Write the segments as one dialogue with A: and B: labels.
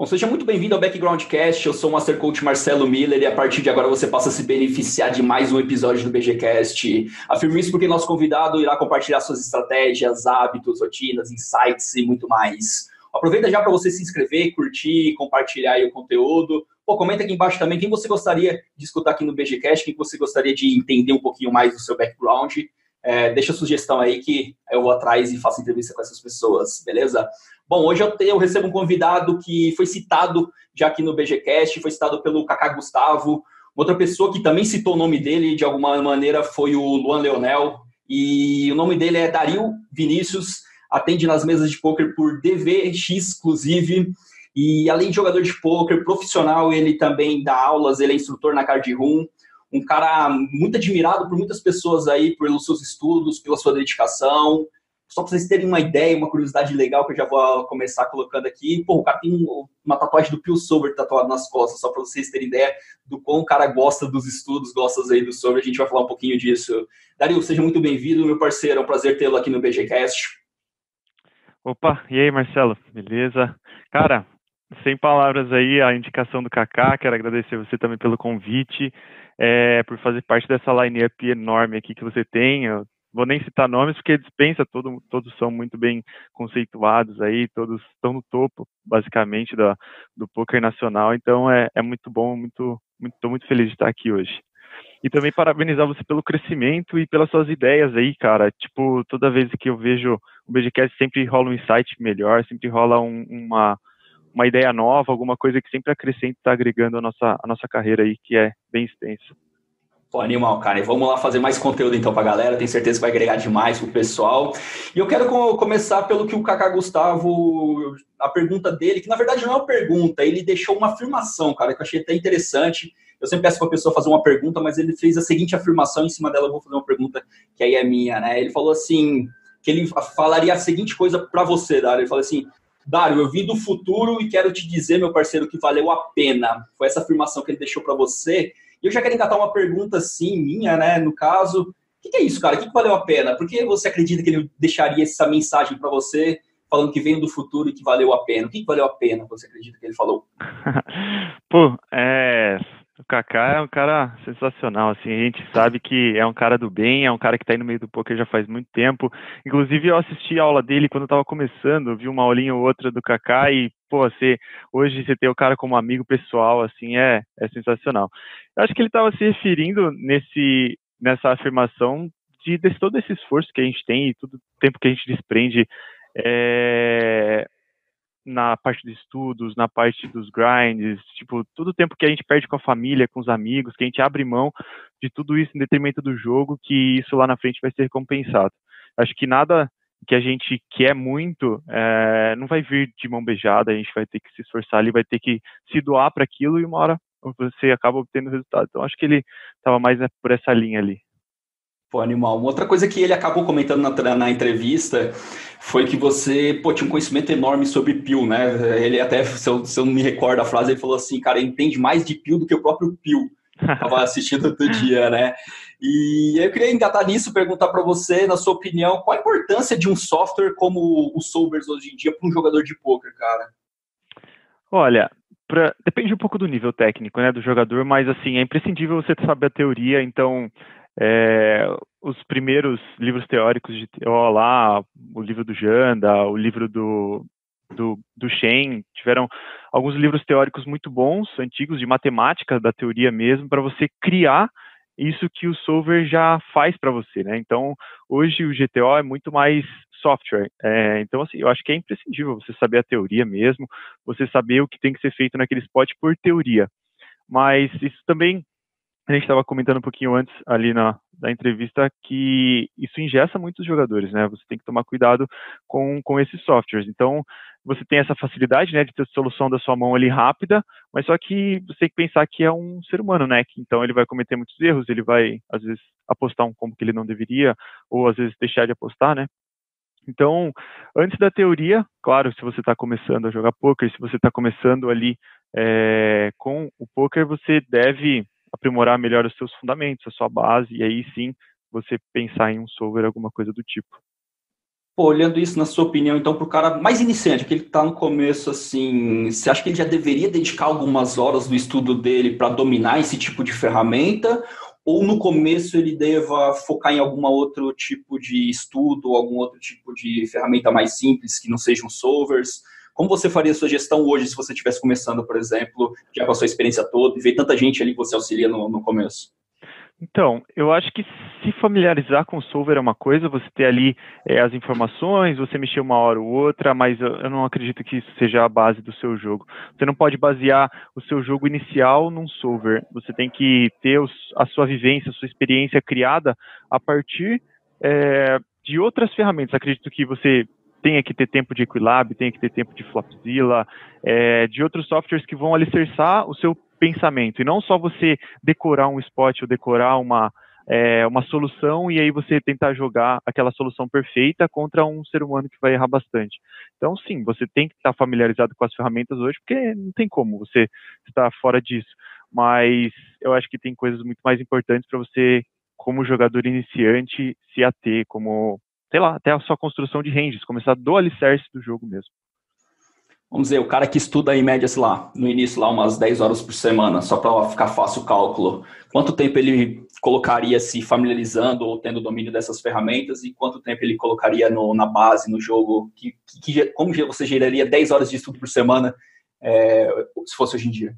A: Bom, seja muito bem-vindo ao Backgroundcast. Eu sou o Master Coach Marcelo Miller e a partir de agora você passa a se beneficiar de mais um episódio do BGCast. Afirmo isso porque nosso convidado irá compartilhar suas estratégias, hábitos, rotinas, insights e muito mais. Aproveita já para você se inscrever, curtir, compartilhar o conteúdo. Pô, comenta aqui embaixo também quem você gostaria de escutar aqui no BGCast, quem você gostaria de entender um pouquinho mais do seu background. É, deixa a sugestão aí que eu vou atrás e faço entrevista com essas pessoas, beleza? Bom, hoje eu, tenho, eu recebo um convidado que foi citado já aqui no BGCast, foi citado pelo Kaká Gustavo. Outra pessoa que também citou o nome dele de alguma maneira foi o Luan Leonel. E o nome dele é Dario Vinícius, atende nas mesas de poker por DVX Exclusive. E além de jogador de poker profissional, ele também dá aulas, ele é instrutor na Card Room. Um cara muito admirado por muitas pessoas aí pelos seus estudos, pela sua dedicação. Só para vocês terem uma ideia, uma curiosidade legal que eu já vou começar colocando aqui. Pô, o cara tem uma tatuagem do Pio Sober tatuado nas costas, só para vocês terem ideia do quão o cara gosta dos estudos, gosta aí do Sober. A gente vai falar um pouquinho disso. Dario, seja muito bem-vindo, meu parceiro. É um prazer tê-lo aqui no BGCast.
B: Opa, e aí, Marcelo? Beleza? Cara, sem palavras aí, a indicação do Kaká. Quero agradecer você também pelo convite, é, por fazer parte dessa line-up enorme aqui que você tem. Eu vou nem citar nomes porque dispensa, todo, todos são muito bem conceituados aí, todos estão no topo, basicamente, da, do poker nacional, então é, é muito bom, muito, muito, tô muito feliz de estar aqui hoje. E também parabenizar você pelo crescimento e pelas suas ideias aí, cara. Tipo, toda vez que eu vejo o BGCast sempre rola um insight melhor, sempre rola um, uma, uma ideia nova, alguma coisa que sempre acrescenta, está agregando a nossa, a nossa carreira aí, que é bem extensa.
A: Pô, animal, cara. E vamos lá fazer mais conteúdo então pra galera. Tenho certeza que vai agregar demais pro pessoal. E eu quero começar pelo que o Kaká Gustavo, a pergunta dele, que na verdade não é uma pergunta, ele deixou uma afirmação, cara, que eu achei até interessante. Eu sempre peço pra pessoa fazer uma pergunta, mas ele fez a seguinte afirmação, em cima dela eu vou fazer uma pergunta que aí é minha, né? Ele falou assim, que ele falaria a seguinte coisa para você, Dário. Ele falou assim: Dário, eu vim do futuro e quero te dizer, meu parceiro, que valeu a pena. Foi essa afirmação que ele deixou para você. E eu já quero engatar uma pergunta assim, minha, né? No caso, o que, que, é isso, cara? O que, que, valeu a pena? Por que você acredita que ele deixaria essa mensagem para você, falando que veio do futuro e que valeu a pena? O que, que valeu a pena, você acredita que ele falou?
B: Pô, é. O Kaká é um cara sensacional, assim, a gente sabe que é um cara do bem, é um cara que está aí no meio do poker já faz muito tempo. Inclusive eu assisti a aula dele quando eu estava começando, vi uma aulinha ou outra do Kaká e, pô, você, hoje você ter o cara como amigo pessoal, assim, é, é sensacional. Eu acho que ele estava se referindo nesse, nessa afirmação de, de todo esse esforço que a gente tem e todo o tempo que a gente desprende é, na parte de estudos, na parte dos grinds, tipo, todo o tempo que a gente perde com a família, com os amigos, que a gente abre mão de tudo isso em detrimento do jogo, que isso lá na frente vai ser recompensado. Acho que nada que a gente quer muito é, não vai vir de mão beijada, a gente vai ter que se esforçar ali, vai ter que se doar para aquilo e uma hora você acaba obtendo resultado. Então acho que ele estava mais né, por essa linha ali.
A: Pô, animal. Uma outra coisa que ele acabou comentando na, na entrevista foi que você pô, tinha um conhecimento enorme sobre Pio, né? Ele até, se eu, se eu não me recordo a frase, ele falou assim, cara, ele entende mais de Pio do que o próprio Pio. Estava assistindo outro dia, né? E eu queria engatar nisso, perguntar para você, na sua opinião, qual a importância de um software como o Solvers hoje em dia para um jogador de poker, cara?
B: Olha, pra, depende um pouco do nível técnico, né, do jogador, mas assim, é imprescindível você saber a teoria, então é, os primeiros livros teóricos de TO lá, o livro do Janda, o livro do, do, do Shen, tiveram alguns livros teóricos muito bons, antigos, de matemática, da teoria mesmo, para você criar isso que o solver já faz para você, né? Então, hoje o GTO é muito mais software. É, então, assim, eu acho que é imprescindível você saber a teoria mesmo, você saber o que tem que ser feito naquele spot por teoria. Mas isso também a gente estava comentando um pouquinho antes ali na, da entrevista que isso ingessa muitos jogadores, né? Você tem que tomar cuidado com, com esses softwares. Então, você tem essa facilidade, né, de ter solução da sua mão ali rápida, mas só que você tem que pensar que é um ser humano, né? Que, então, ele vai cometer muitos erros, ele vai, às vezes, apostar um combo que ele não deveria, ou às vezes deixar de apostar, né? Então, antes da teoria, claro, se você está começando a jogar poker, se você está começando ali é, com o poker, você deve aprimorar melhor os seus fundamentos, a sua base, e aí sim você pensar em um solver, alguma coisa do tipo.
A: Pô, olhando isso na sua opinião, então, para o cara mais iniciante, que ele está no começo, assim, você acha que ele já deveria dedicar algumas horas do estudo dele para dominar esse tipo de ferramenta? Ou no começo ele deva focar em algum outro tipo de estudo, algum outro tipo de ferramenta mais simples, que não sejam solvers? Como você faria a sua gestão hoje se você estivesse começando, por exemplo, já com a sua experiência toda e ver tanta gente ali que você auxilia no, no começo?
B: Então, eu acho que se familiarizar com o solver é uma coisa, você ter ali é, as informações, você mexer uma hora ou outra, mas eu, eu, não acredito que isso seja a base do seu jogo. Você não pode basear o seu jogo inicial num solver. Você tem que ter os, a sua vivência, a sua experiência criada a partir é, de outras ferramentas. Acredito que você tenha que ter tempo de Equilab, tenha que ter tempo de Flopzilla, é, de outros softwares que vão alicerçar o seu pensamento, e não só você decorar um spot ou decorar uma, é, uma solução e aí você tentar jogar aquela solução perfeita contra um ser humano que vai errar bastante. Então, sim, você tem que estar familiarizado com as ferramentas hoje, porque não tem como você estar fora disso. Mas eu acho que tem coisas muito mais importantes para você, como jogador iniciante, se ater, como, sei lá, até a sua construção de ranges, começar do alicerce do jogo mesmo
A: vamos dizer, o cara que estuda em média, sei lá, no início lá umas 10 horas por semana, só para ficar fácil o cálculo, quanto tempo ele colocaria se familiarizando ou tendo domínio dessas ferramentas e quanto tempo ele colocaria no, na base, no jogo? Que, que, como você geraria 10 horas de estudo por semana é, se fosse hoje em dia?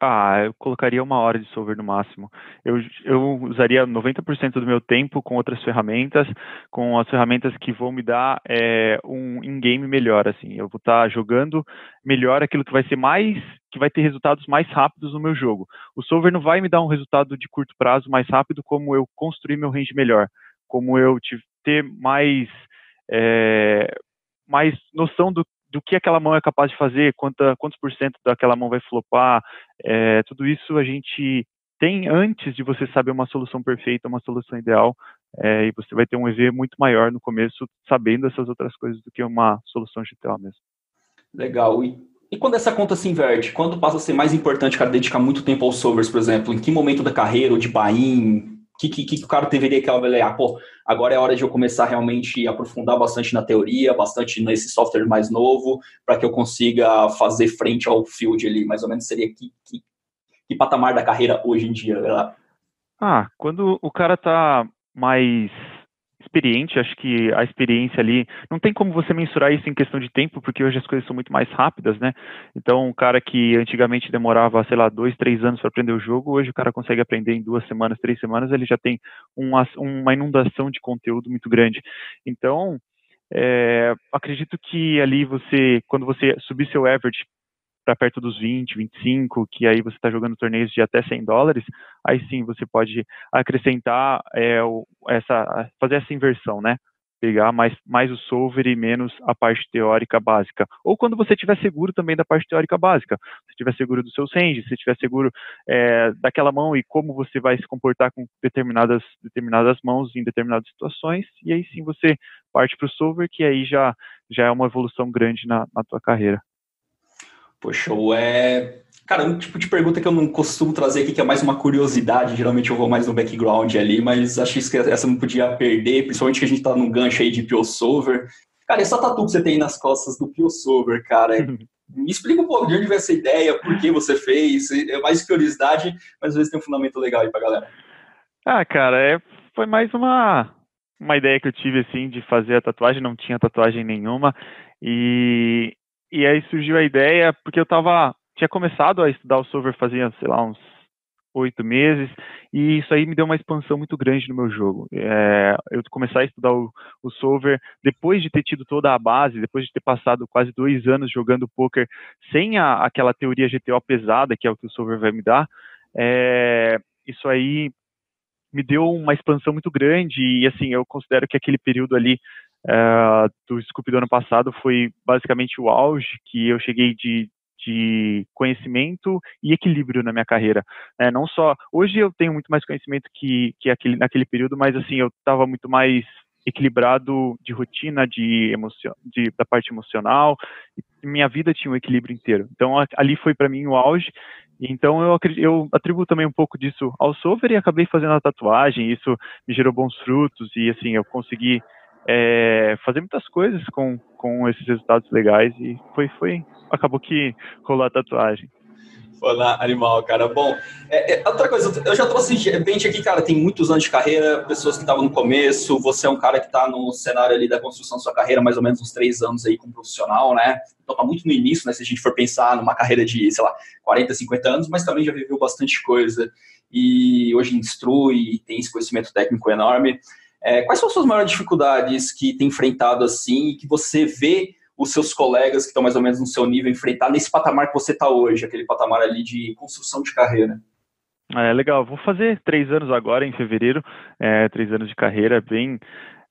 B: Ah, eu colocaria uma hora de solver no máximo. Eu, eu usaria 90% do meu tempo com outras ferramentas, com as ferramentas que vão me dar é, um in-game melhor, assim. Eu vou estar tá jogando melhor aquilo que vai ser mais, que vai ter resultados mais rápidos no meu jogo. O solver não vai me dar um resultado de curto prazo mais rápido como eu construir meu range melhor, como eu ter mais, é, mais noção do do que aquela mão é capaz de fazer, quanta, quantos por cento daquela mão vai flopar, é, tudo isso a gente tem antes de você saber uma solução perfeita, uma solução ideal, é, e você vai ter um EV muito maior no começo, sabendo essas outras coisas do que uma solução GTO mesmo.
A: Legal. E, e quando essa conta se inverte? Quando passa a ser mais importante, cara, dedicar muito tempo aos solvers, por exemplo? Em que momento da carreira, ou de buy-in, que, que, que o cara deveria que avaliar? Pô, agora é hora de eu começar realmente a aprofundar bastante na teoria, bastante nesse software mais novo, para que eu consiga fazer frente ao field ali, mais ou menos seria que, que, que patamar da carreira hoje em dia? Né?
B: Ah, quando o cara tá mais experiente, acho que a experiência ali, não tem como você mensurar isso em questão de tempo, porque hoje as coisas são muito mais rápidas, né? Então, um cara que antigamente demorava, sei lá, dois, três anos para aprender o jogo, hoje o cara consegue aprender em duas semanas, três semanas, ele já tem uma, uma inundação de conteúdo muito grande. Então, é, acredito que ali você, quando você subir seu average para perto dos 20, 25, que aí você está jogando torneios de até 100 dólares, aí sim você pode acrescentar é, essa, fazer essa inversão, né? Pegar mais, mais o solver e menos a parte teórica básica. Ou quando você estiver seguro também da parte teórica básica. Se estiver seguro do seu range, se estiver seguro é, daquela mão e como você vai se comportar com determinadas, determinadas mãos em determinadas situações, e aí sim você parte para o solver, que aí já, já é uma evolução grande na, na tua carreira.
A: Poxa, é. Cara, um tipo de pergunta que eu não costumo trazer aqui, que é mais uma curiosidade, geralmente eu vou mais no background ali, mas acho que essa não podia perder, principalmente que a gente tá num gancho aí de Solver. Cara, essa tatu que você tem nas costas do Solver, cara, me explica um pouco de onde veio essa ideia, por que você fez, é mais curiosidade, mas às vezes tem um fundamento legal aí pra galera.
B: Ah, cara, é, foi mais uma, uma ideia que eu tive, assim, de fazer a tatuagem, não tinha tatuagem nenhuma, e e aí surgiu a ideia, porque eu tava, tinha começado a estudar o Solver fazia, sei lá, uns oito meses, e isso aí me deu uma expansão muito grande no meu jogo. É, eu comecei a estudar o, o Solver depois de ter tido toda a base, depois de ter passado quase dois anos jogando poker sem a, aquela teoria GTO pesada, que é o que o Solver vai me dar. É, isso aí me deu uma expansão muito grande e assim eu considero que aquele período ali uh, do Scoop do ano passado foi basicamente o auge que eu cheguei de, de conhecimento e equilíbrio na minha carreira. É, não só hoje eu tenho muito mais conhecimento que, que aquele, naquele período, mas assim eu estava muito mais equilibrado de rotina, de de, da parte emocional. minha vida tinha um equilíbrio inteiro. Então ali foi para mim o auge. Então eu, eu atribuo também um pouco disso ao software e acabei fazendo a tatuagem. Isso me gerou bons frutos e assim eu consegui é, fazer muitas coisas com, com esses resultados legais e foi, foi, acabou que rolou a tatuagem.
A: Foi na animal, cara. Bom, é, é, outra coisa, eu já trouxe gente aqui, cara, tem muitos anos de carreira, pessoas que estavam no começo, você é um cara que está no cenário ali da construção da sua carreira, mais ou menos uns três anos aí como profissional, né? Então tá muito no início, né? Se a gente for pensar numa carreira de, sei lá, 40, 50 anos, mas também já viveu bastante coisa e hoje instrui tem esse conhecimento técnico enorme. É, quais são as suas maiores dificuldades que tem enfrentado assim e que você vê os seus colegas que estão mais ou menos no seu nível enfrentar nesse patamar que você está hoje, aquele patamar ali de construção de carreira?
B: É legal, vou fazer três anos agora, em fevereiro, é, três anos de carreira, bem,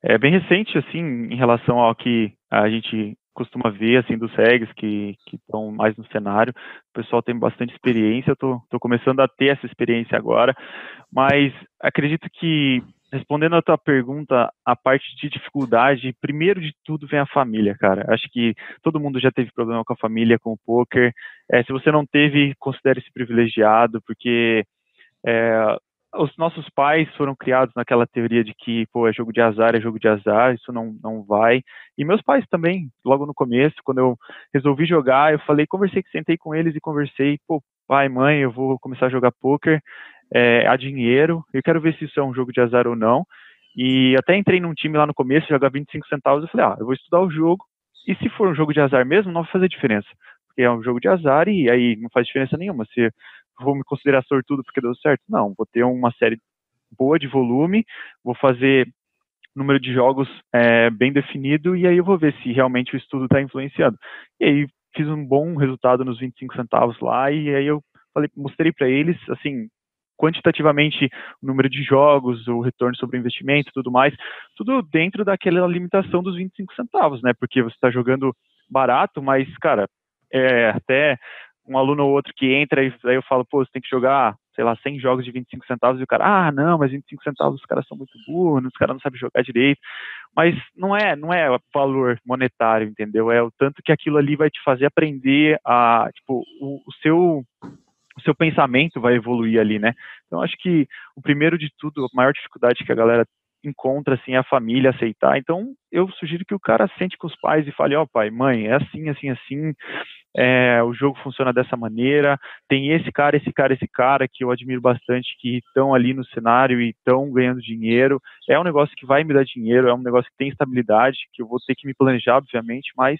B: é bem recente, assim, em relação ao que a gente costuma ver, assim, dos regs que estão mais no cenário. O pessoal tem bastante experiência, eu estou começando a ter essa experiência agora, mas acredito que respondendo a tua pergunta, a parte de dificuldade, primeiro de tudo vem a família, cara. Acho que todo mundo já teve problema com a família, com o poker. É, se você não teve, considere-se privilegiado, porque é, os nossos pais foram criados naquela teoria de que, pô, é jogo de azar, é jogo de azar, isso não, não vai. E meus pais também, logo no começo, quando eu resolvi jogar, eu falei, conversei, sentei com eles e conversei, pô, pai, mãe, eu vou começar a jogar poker é, a dinheiro. Eu quero ver se isso é um jogo de azar ou não. E até entrei num time lá no começo, jogar 25 centavos. Eu falei, ah, eu vou estudar o jogo. E se for um jogo de azar mesmo, não vai fazer diferença. Porque é um jogo de azar e aí não faz diferença nenhuma. Se vou me considerar sortudo porque deu certo, não. Vou ter uma série boa de volume, vou fazer número de jogos é, bem definido e aí eu vou ver se realmente o estudo está influenciando. E aí fiz um bom resultado nos 25 centavos lá e aí eu falei, mostrei para eles, assim, quantitativamente o número de jogos, o retorno sobre o investimento, tudo mais, tudo dentro daquela limitação dos 25 centavos, né? Porque você está jogando barato, mas, cara, é, até um aluno ou outro que entra e aí eu falo, pô, você tem que jogar, sei lá, 100 jogos de 25 centavos e o cara, ah, não, mas 25 centavos os caras são muito burros, os caras não sabem jogar direito. Mas não é, não é valor monetário, entendeu? É o tanto que aquilo ali vai te fazer aprender a, tipo, o, o seu o seu pensamento vai evoluir ali, né? Então, acho que o primeiro de tudo, a maior dificuldade que a galera encontra, assim, é a família aceitar. Então, eu sugiro que o cara sente com os pais e fale, ó, oh, pai, mãe, é assim, assim, assim, é, o jogo funciona dessa maneira, tem esse cara, esse cara, esse cara que eu admiro bastante, que estão ali no cenário e estão ganhando dinheiro. É um negócio que vai me dar dinheiro, é um negócio que tem estabilidade, que eu vou ter que me planejar, obviamente, mas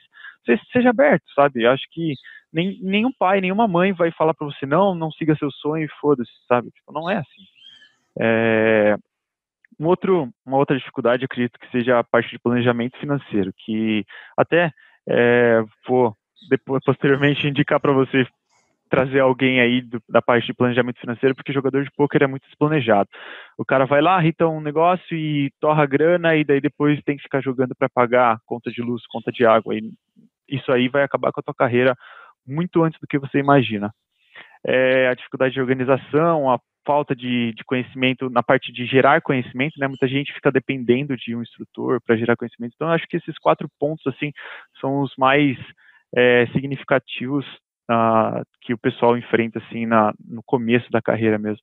B: seja aberto, sabe? Eu acho que nem, nenhum pai, nenhuma mãe vai falar para você, não, não siga seu sonho e foda-se, sabe? Tipo, não é assim. É, um outro, uma outra dificuldade, acredito que seja a parte de planejamento financeiro, que até é, vou depois, posteriormente indicar para você trazer alguém aí do, da parte de planejamento financeiro, porque jogador de pôquer é muito desplanejado. O cara vai lá, rita um negócio e torra grana, e daí depois tem que ficar jogando para pagar conta de luz, conta de água. E isso aí vai acabar com a tua carreira muito antes do que você imagina. É, a dificuldade de organização, a falta de, de, conhecimento na parte de gerar conhecimento, né? Muita gente fica dependendo de um instrutor para gerar conhecimento. Então, acho que esses quatro pontos assim são os mais é, significativos uh, que o pessoal enfrenta assim na, no começo da carreira mesmo.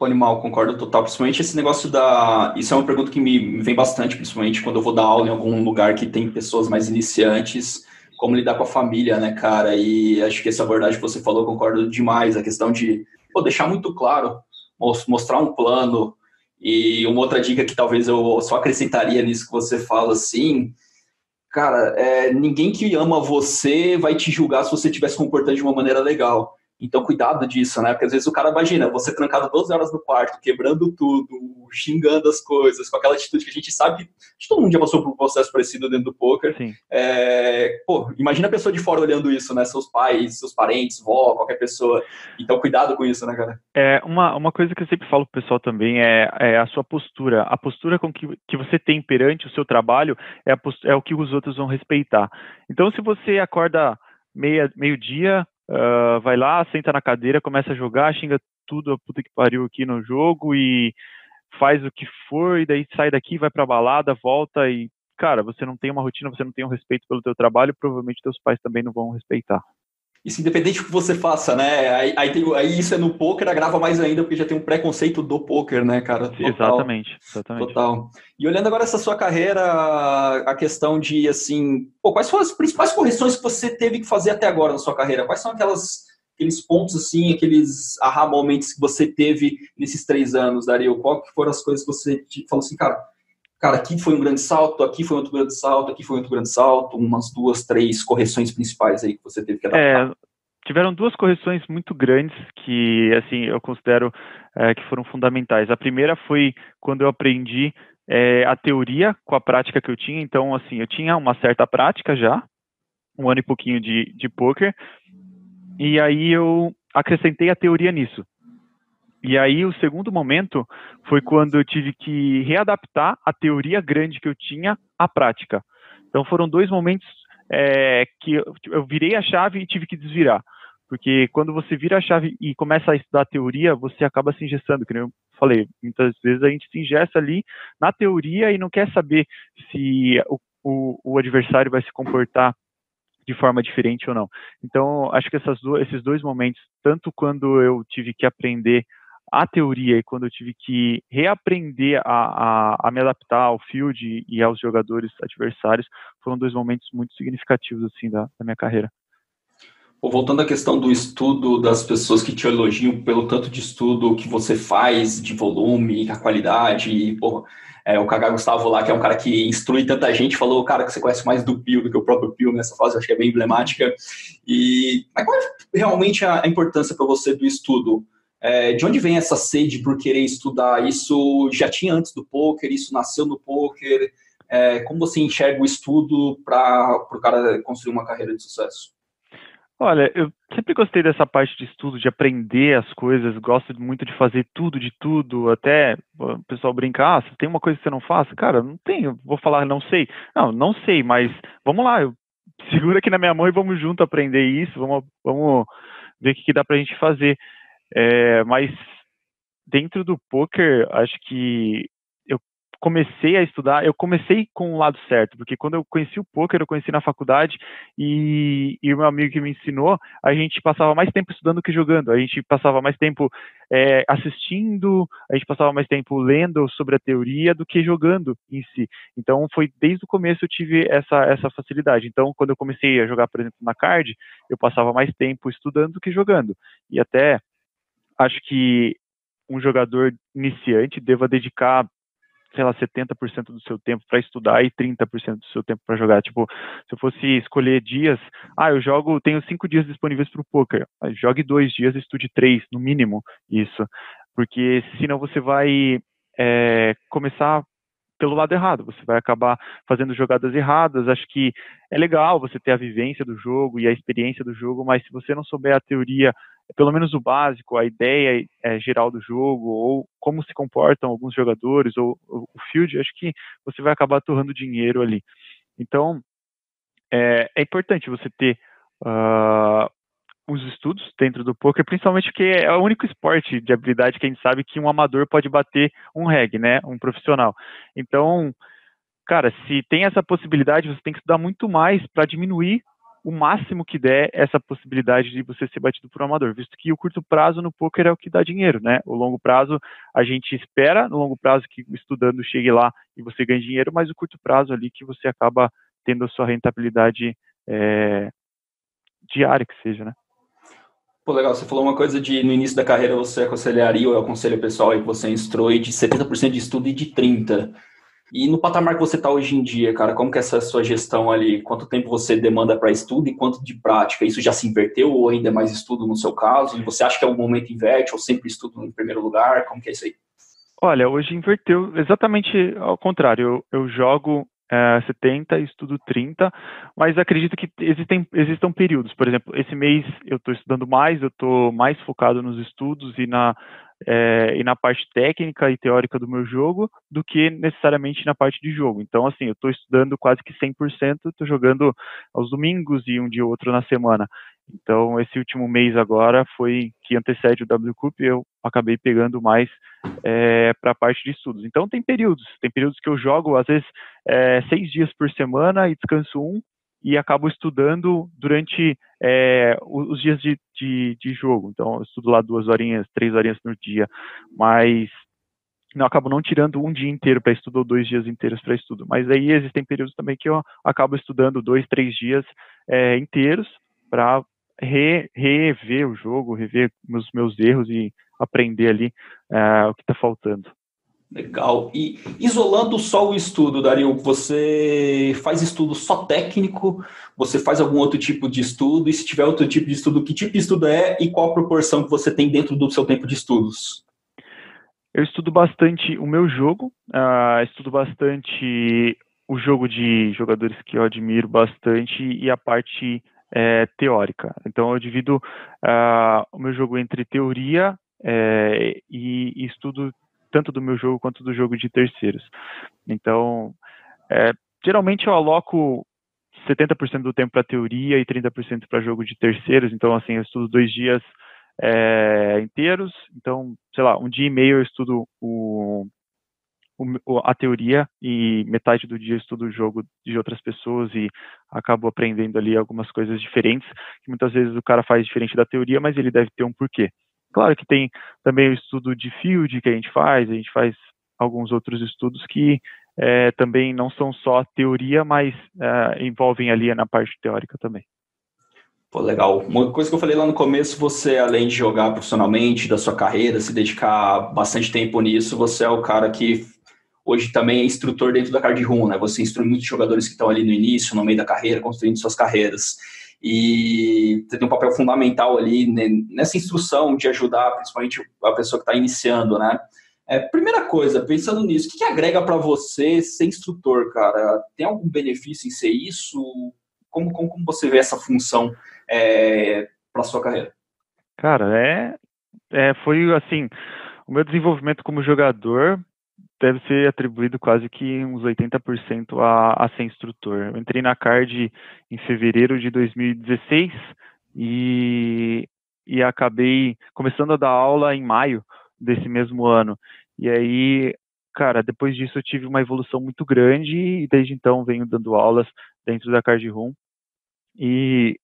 A: Animal, concordo total. Principalmente esse negócio da. Isso é uma pergunta que me vem bastante, principalmente quando eu vou dar aula em algum lugar que tem pessoas mais iniciantes como lidar com a família, né, cara? E acho que essa abordagem que você falou, concordo demais. A questão de pô, deixar muito claro, mostrar um plano. E uma outra dica que talvez eu só acrescentaria nisso que você fala, assim, cara, é, ninguém que ama você vai te julgar se você estiver se comportando de uma maneira legal. Então, cuidado disso, né? Porque às vezes o cara imagina você trancado 12 horas no quarto, quebrando tudo, xingando as coisas, com aquela atitude que a gente sabe, que todo mundo já passou por um processo parecido dentro do poker. É, pô, imagina a pessoa de fora olhando isso, né? Seus pais, seus parentes, vó, qualquer pessoa. Então, cuidado com isso, né, cara?
B: É, uma, uma coisa que eu sempre falo pro pessoal também é, é a sua postura. A postura com que, que você tem perante o seu trabalho é, a, é o que os outros vão respeitar. Então, se você acorda meia, meio-dia, uh, vai lá, senta na cadeira, começa a jogar, xinga tudo a puta que pariu aqui no jogo e faz o que for e daí sai daqui, vai pra balada, volta e cara, você não tem uma rotina, você não tem um respeito pelo teu trabalho, provavelmente teus pais também não vão respeitar.
A: Isso independente do que você faça, né? Aí, aí, tem, aí isso é no poker, agrava mais ainda, porque já tem um preconceito do poker, né, cara?
B: Total. Exatamente, exatamente.
A: Total. E olhando agora essa sua carreira, a questão de, assim, pô, quais foram as principais correções que você teve que fazer até agora na sua carreira? Quais são aquelas, aqueles pontos, assim, aqueles aha momentos que você teve nesses três anos, Dario? Qual que foram as coisas que você falou assim, cara, cara, aqui foi um grande salto, aqui foi outro grande salto, aqui foi outro grande salto, umas duas, três correções principais aí que você teve que adaptar?
B: É, tiveram duas correções muito grandes que, assim, eu considero é, que foram fundamentais. A primeira foi quando eu aprendi é, a teoria com a prática que eu tinha. Então, assim, eu tinha uma certa prática já, um ano e pouquinho de, de poker, e aí eu acrescentei a teoria nisso. E aí o segundo momento foi quando eu tive que readaptar a teoria grande que eu tinha à prática. Então foram dois momentos é, que eu, eu virei a chave e tive que desvirar. Porque quando você vira a chave e começa a estudar a teoria, você acaba se ingessando, que eu falei, muitas vezes a gente se ingessa ali na teoria e não quer saber se o, o, o adversário vai se comportar de forma diferente ou não. Então, acho que esses dois momentos, tanto quando eu tive que aprender a teoria e quando eu tive que reaprender a, a, a, me adaptar ao field e aos jogadores adversários, foram dois momentos muito significativos assim da, da minha carreira.
A: Voltando à questão do estudo das pessoas que te elogiam pelo tanto de estudo que você faz, de volume, a qualidade, porra, é, o Kaga Gustavo lá, que é um cara que instrui tanta gente, falou, cara, que você conhece mais do Pio do que o próprio Pio nessa fase, acho que é bem emblemática. E mas qual é realmente a, a importância para você do estudo? É, de onde vem essa sede por querer estudar? Isso já tinha antes do poker? Isso nasceu no poker? É, como você enxerga o estudo para o cara construir uma carreira de sucesso?
B: Olha, eu sempre gostei dessa parte de estudo, de aprender as coisas, gosto muito de fazer tudo de tudo, até o pessoal brincar, ah, tem uma coisa que você não faça, cara, não tem, vou falar não sei. Não, não sei, mas vamos lá, eu segura aqui na minha mão e vamos junto aprender isso, vamos, vamos ver o que, dá pra gente fazer. É, mas dentro do poker, acho que comecei a estudar, eu comecei com o lado certo, porque quando eu conheci o poker, eu conheci na faculdade e, e o meu amigo que me ensinou, a gente passava mais tempo estudando que jogando, a gente passava mais tempo é, assistindo, a gente passava mais tempo lendo sobre a teoria do que jogando em si. Então, foi desde o começo eu tive essa, essa facilidade. Então, quando eu comecei a jogar, por exemplo, na card, eu passava mais tempo estudando do que jogando. E até acho que um jogador iniciante deva dedicar sei lá, 70% do seu tempo para estudar e 30% do seu tempo para jogar. Tipo, se eu fosse escolher dias, ah, eu jogo, tenho cinco dias disponíveis para o poker. Jogue dois dias, estude três, no mínimo, isso. Porque senão você vai é, começar pelo lado errado, você vai acabar fazendo jogadas erradas. Acho que é legal você ter a vivência do jogo e a experiência do jogo, mas se você não souber a teoria pelo menos o básico, a ideia é, geral do jogo, ou como se comportam alguns jogadores, ou, ou, o field, acho que você vai acabar torrando dinheiro ali. Então, é, é importante você ter uh, os estudos dentro do poker, principalmente porque é o único esporte de habilidade que a gente sabe que um amador pode bater um reg, né, um profissional. Então, cara, se tem essa possibilidade, você tem que estudar muito mais para diminuir o máximo que der essa possibilidade de você ser batido por um amador, visto que o curto prazo no poker é o que dá dinheiro, né? O longo prazo a gente espera, no longo prazo que estudando chegue lá e você ganhe dinheiro, mas o curto prazo ali que você acaba tendo a sua rentabilidade é, diária que seja, né?
A: Pô, legal, você falou uma coisa de no início da carreira você aconselharia, ou eu aconselho o pessoal aí que você instrui de 70% de estudo e de 30%. E no patamar que você está hoje em dia, cara, como que é essa sua gestão ali? Quanto tempo você demanda para estudo e quanto de prática? Isso já se inverteu ou ainda é mais estudo no seu caso? E você acha que é um momento inverte ou sempre estudo em primeiro lugar? Como que é isso aí?
B: Olha, hoje inverteu exatamente ao contrário. Eu, eu jogo é, 70, estudo 30, mas acredito que existem, existam períodos. Por exemplo, esse mês eu estou estudando mais, eu estou mais focado nos estudos e na, é, e na parte técnica e teórica do meu jogo do que necessariamente na parte de jogo. Então, assim, eu estou estudando quase que 100%, estou jogando aos domingos e um dia ou outro na semana. Então, esse último mês agora foi que antecede o W Cup, eu acabei pegando mais é, para a parte de estudos. Então, tem períodos, tem períodos que eu jogo, às vezes, é, seis dias por semana e descanso um, e acabo estudando durante é, os dias de, de, de, jogo. Então, eu estudo lá duas horinhas, três horinhas no dia, mas não acabo não tirando um dia inteiro para estudo ou dois dias inteiros para estudo. Mas aí existem períodos também que eu acabo estudando dois, três dias inteiros para re, rever o jogo, rever os meus erros e aprender ali é, o que está faltando.
A: Legal. E isolando só o estudo, Dario, você faz estudo só técnico? Você faz algum outro tipo de estudo? E se tiver outro tipo de estudo, que tipo de estudo é e qual a proporção que você tem dentro do seu tempo de estudos?
B: Eu estudo bastante o meu jogo, uh, estudo bastante o jogo de jogadores que eu admiro bastante e a parte é, teórica. Então eu divido uh, o meu jogo entre teoria é, e, e, estudo tanto do meu jogo quanto do jogo de terceiros. Então, é, geralmente eu aloco 70% do tempo para teoria e 30% para jogo de terceiros. Então, assim, eu estudo dois dias é, inteiros. Então, sei lá, um dia e meio eu estudo o, a teoria e metade do dia estudo o jogo de outras pessoas e acabo aprendendo ali algumas coisas diferentes que muitas vezes o cara faz diferente da teoria, mas ele deve ter um porquê. Claro que tem também o estudo de field que a gente faz, a gente faz alguns outros estudos que é, também não são só teoria, mas é, envolvem ali na parte teórica também.
A: Pô, legal. Uma coisa que eu falei lá no começo, você, além de jogar profissionalmente, da sua carreira, se dedicar bastante tempo nisso, você é o cara que hoje também é instrutor dentro da Card Room, né? Você instrui muitos jogadores que estão ali no início, no meio da carreira, construindo suas carreiras. E você tem um papel fundamental ali nessa instrução de ajudar, principalmente a pessoa que está iniciando, né? É, primeira coisa, pensando nisso, o que, que agrega para você ser instrutor, cara? Tem algum benefício em ser isso? Como, como, como você vê essa função é, para sua carreira?
B: Cara, é, é, foi assim, o meu desenvolvimento como jogador deve ser atribuído quase que uns 80% a, a ser instrutor. Eu entrei na CARD em fevereiro de 2016 e, e acabei começando a dar aula em maio desse mesmo ano. E aí, cara, depois disso eu tive uma evolução muito grande e desde então venho dando aulas dentro da Card Room. E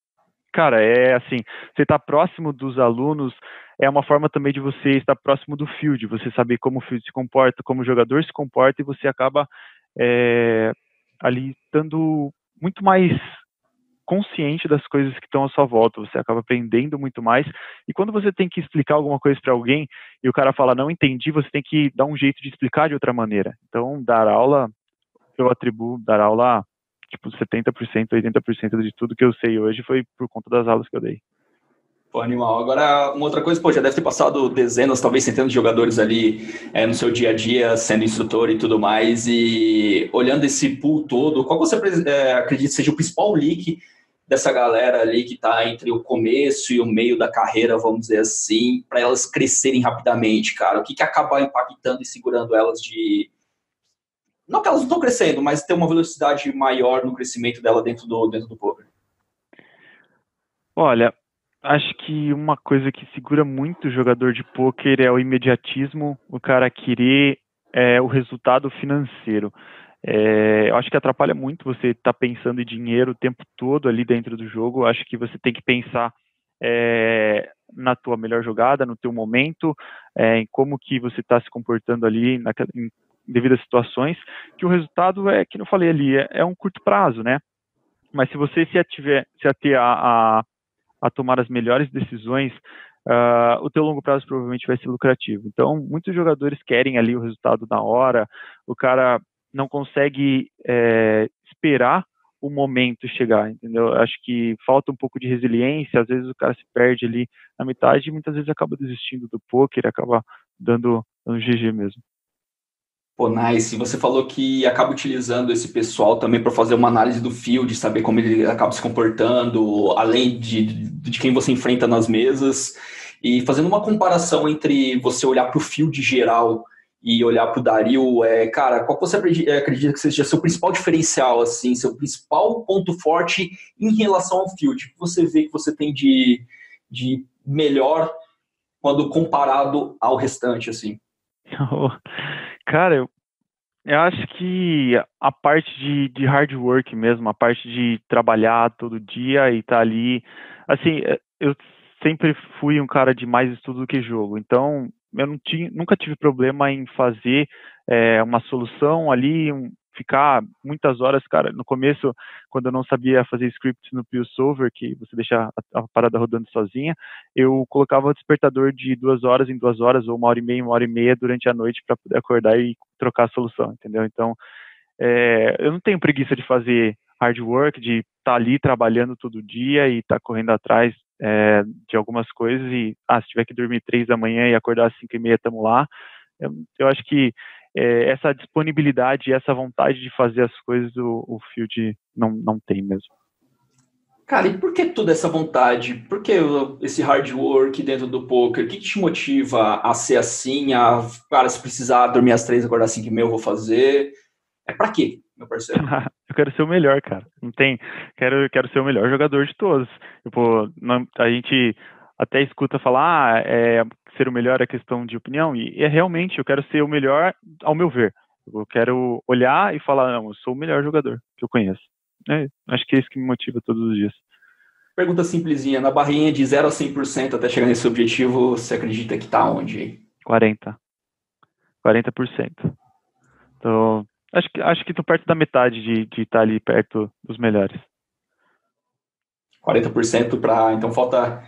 B: cara, é assim, você está próximo dos alunos é uma forma também de você estar próximo do field, você saber como o field se comporta, como o jogador se comporta e você acaba é, ali estando muito mais consciente das coisas que estão à sua volta, você acaba aprendendo muito mais. E quando você tem que explicar alguma coisa para alguém e o cara fala não entendi, você tem que dar um jeito de explicar de outra maneira. Então, dar aula, eu atribuo dar aula tipo 70%, 80% de tudo que eu sei hoje foi por conta das aulas que eu dei.
A: Pô, animal. Agora, uma outra coisa, pô, já deve ter passado dezenas, talvez centenas de jogadores ali é, no seu dia a dia, sendo instrutor e tudo mais, e olhando esse pool todo, qual você é, acredita seja o principal leak dessa galera ali que está entre o começo e o meio da carreira, vamos dizer assim, para elas crescerem rapidamente, cara? O que, que acaba impactando e segurando elas de, não que elas não estão crescendo, mas ter uma velocidade maior no crescimento dela dentro do, dentro do poker?
B: Olha, acho que uma coisa que segura muito o jogador de poker é o imediatismo, o cara querer é, o resultado financeiro. É, eu acho que atrapalha muito você estar tá pensando em dinheiro o tempo todo ali dentro do jogo. Eu acho que você tem que pensar é, na tua melhor jogada, no teu momento, é, em como que você está se comportando ali naquela, em devido às situações, que o resultado é, que eu falei ali, é, é um curto prazo, né? Mas se você se ativer, se ater a, a, a tomar as melhores decisões, uh, o teu longo prazo provavelmente vai ser lucrativo. Então, muitos jogadores querem ali o resultado na hora, o cara não consegue é, esperar o momento chegar, entendeu? Acho que falta um pouco de resiliência, às vezes o cara se perde ali na metade e muitas vezes acaba desistindo do poker, acaba dando, dando GG mesmo.
A: Pô, nice. Você falou que acaba utilizando esse pessoal também para fazer uma análise do field, saber como ele acaba se comportando, além de, de quem você enfrenta nas mesas, e fazendo uma comparação entre você olhar para o field geral e olhar para o Dario, é, cara, qual você acredita que seja seu principal diferencial, assim, seu principal ponto forte em relação ao field? O que você vê que você tem de, de melhor quando comparado ao restante, assim?
B: Cara, eu, eu acho que a parte de, de hard work mesmo, a parte de trabalhar todo dia e estar tá ali, assim, eu sempre fui um cara de mais estudo do que jogo, então eu não tinha, nunca tive problema em fazer é, uma solução ali, um, ficar muitas horas, cara. No começo, quando eu não sabia fazer scripts no PureSolver, que você deixa a, a, parada rodando sozinha, eu colocava o despertador de duas horas em duas horas, ou uma hora e meia, uma hora e meia durante a noite para poder acordar e trocar a solução, entendeu? Então, é, eu não tenho preguiça de fazer hard work, de estar tá ali trabalhando todo dia e estar tá correndo atrás é, de algumas coisas e, ah, se tiver que dormir três da manhã e acordar às cinco e meia, estamos lá. Eu, eu, acho que é, essa disponibilidade e essa vontade de fazer as coisas o, o Field não, não tem mesmo.
A: Cara, e por que toda essa vontade? Por que esse hard work dentro do poker? O que, te motiva a ser assim? A, cara, se precisar dormir às três, acordar às cinco e meia, eu vou fazer. É para quê? meu parceiro?
B: eu quero ser o melhor, cara. Não tem. Quero, quero ser o melhor jogador de todos. Tipo, não, a gente até escuta falar, ah, é, ser o melhor é questão de opinião, e é realmente, eu quero ser o melhor ao meu ver. Eu quero olhar e falar, não, eu sou o melhor jogador que eu conheço. É, acho que é isso que me motiva todos os dias.
A: Pergunta simplesinha, na barrinha de 0 a 100% até chegar nesse objetivo, você acredita que tá onde?
B: 40. 40%. Então, Acho que, acho que tô perto da metade de estar tá ali perto dos melhores.
A: 40% para. Então falta.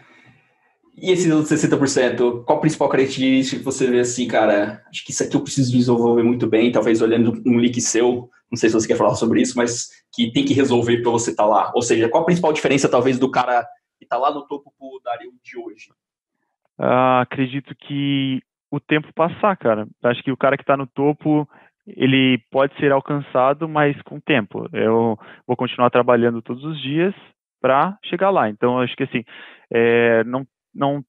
A: E esses outros 60%? Qual a principal característica que você vê assim, cara? Acho que isso aqui eu preciso desenvolver muito bem, talvez olhando um leak seu, não sei se você quer falar sobre isso, mas que tem que resolver para você estar tá lá. Ou seja, qual a principal diferença, talvez, do cara que está lá no topo pro Dario de hoje?
B: Ah, acredito que o tempo passar, cara. Acho que o cara que está no topo, ele pode ser alcançado, mas com tempo. Eu vou continuar trabalhando todos os dias para chegar lá. Então, acho que assim, é, não, não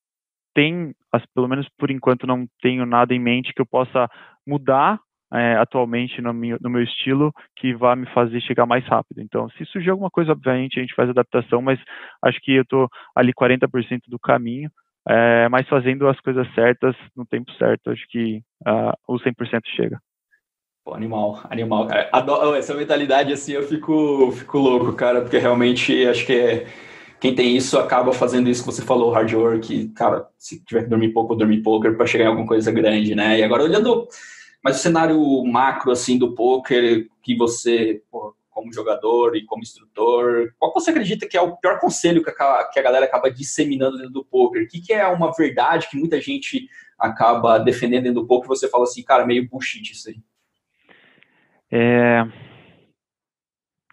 B: tem, pelo menos por enquanto, não tenho nada em mente que eu possa mudar é, atualmente no meu, no meu, estilo que vá me fazer chegar mais rápido. Então, se surgir alguma coisa, obviamente, a gente faz adaptação, mas acho que eu estou ali 40% do caminho, é, mas fazendo as coisas certas no tempo certo, acho que uh, o 100% chega.
A: Animal, animal, cara. Adoro, essa mentalidade assim, eu fico, fico louco, cara, porque realmente acho que é, quem tem isso acaba fazendo isso que você falou, hard work, cara, se tiver que dormir pouco, dormir poker para chegar em alguma coisa grande, né? E agora olhando mais o cenário macro assim do poker que você, pô, como jogador e como instrutor, qual você acredita que é o pior conselho que a, que a galera acaba disseminando dentro do poker? O que, que é uma verdade que muita gente acaba defendendo dentro do poker e você fala assim, cara, meio bullshit isso aí?
B: É,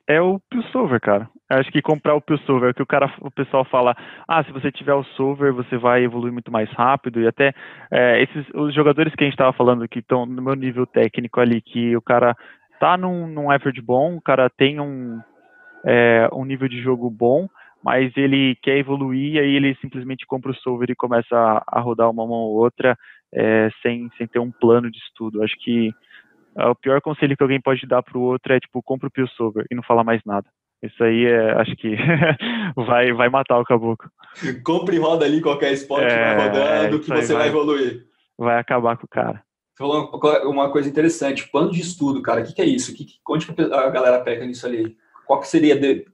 B: é o Pilsover, cara. Acho que comprar o Pilsover, é que o cara, o pessoal fala, ah, se você tiver o Solver, você vai evoluir muito mais rápido e até é, esses os jogadores que a gente estava falando que estão no meu nível técnico ali, que o cara tá num, num average bom, o cara tem um é, um nível de jogo bom, mas ele quer evoluir e aí ele simplesmente compra o Solver e começa a, a rodar uma mão ou outra é, sem, sem ter um plano de estudo. Acho que o pior conselho que alguém pode dar para o outro é tipo, compra o Pilsover e não falar mais nada. Isso aí é, acho que vai, vai matar o caboclo.
A: Compre e roda ali qualquer esporte, é, vai rodando, que você vai, vai, evoluir.
B: Vai acabar com o cara.
A: Falou uma coisa interessante, plano de estudo, cara, o que, que, é isso? Que, onde que a galera pega nisso ali? Qual que seria de,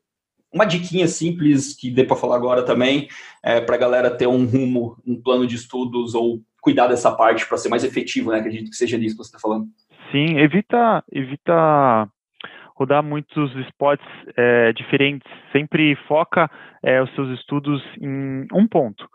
A: uma diquinha simples que dê para falar agora também, é, para a galera ter um rumo, um plano de estudos ou cuidar dessa parte para ser mais efetivo, né? Acredito que seja nisso que você está falando.
B: Sim, evita, evita rodar muitos spots é, diferentes. Sempre foca é, os seus estudos em um ponto.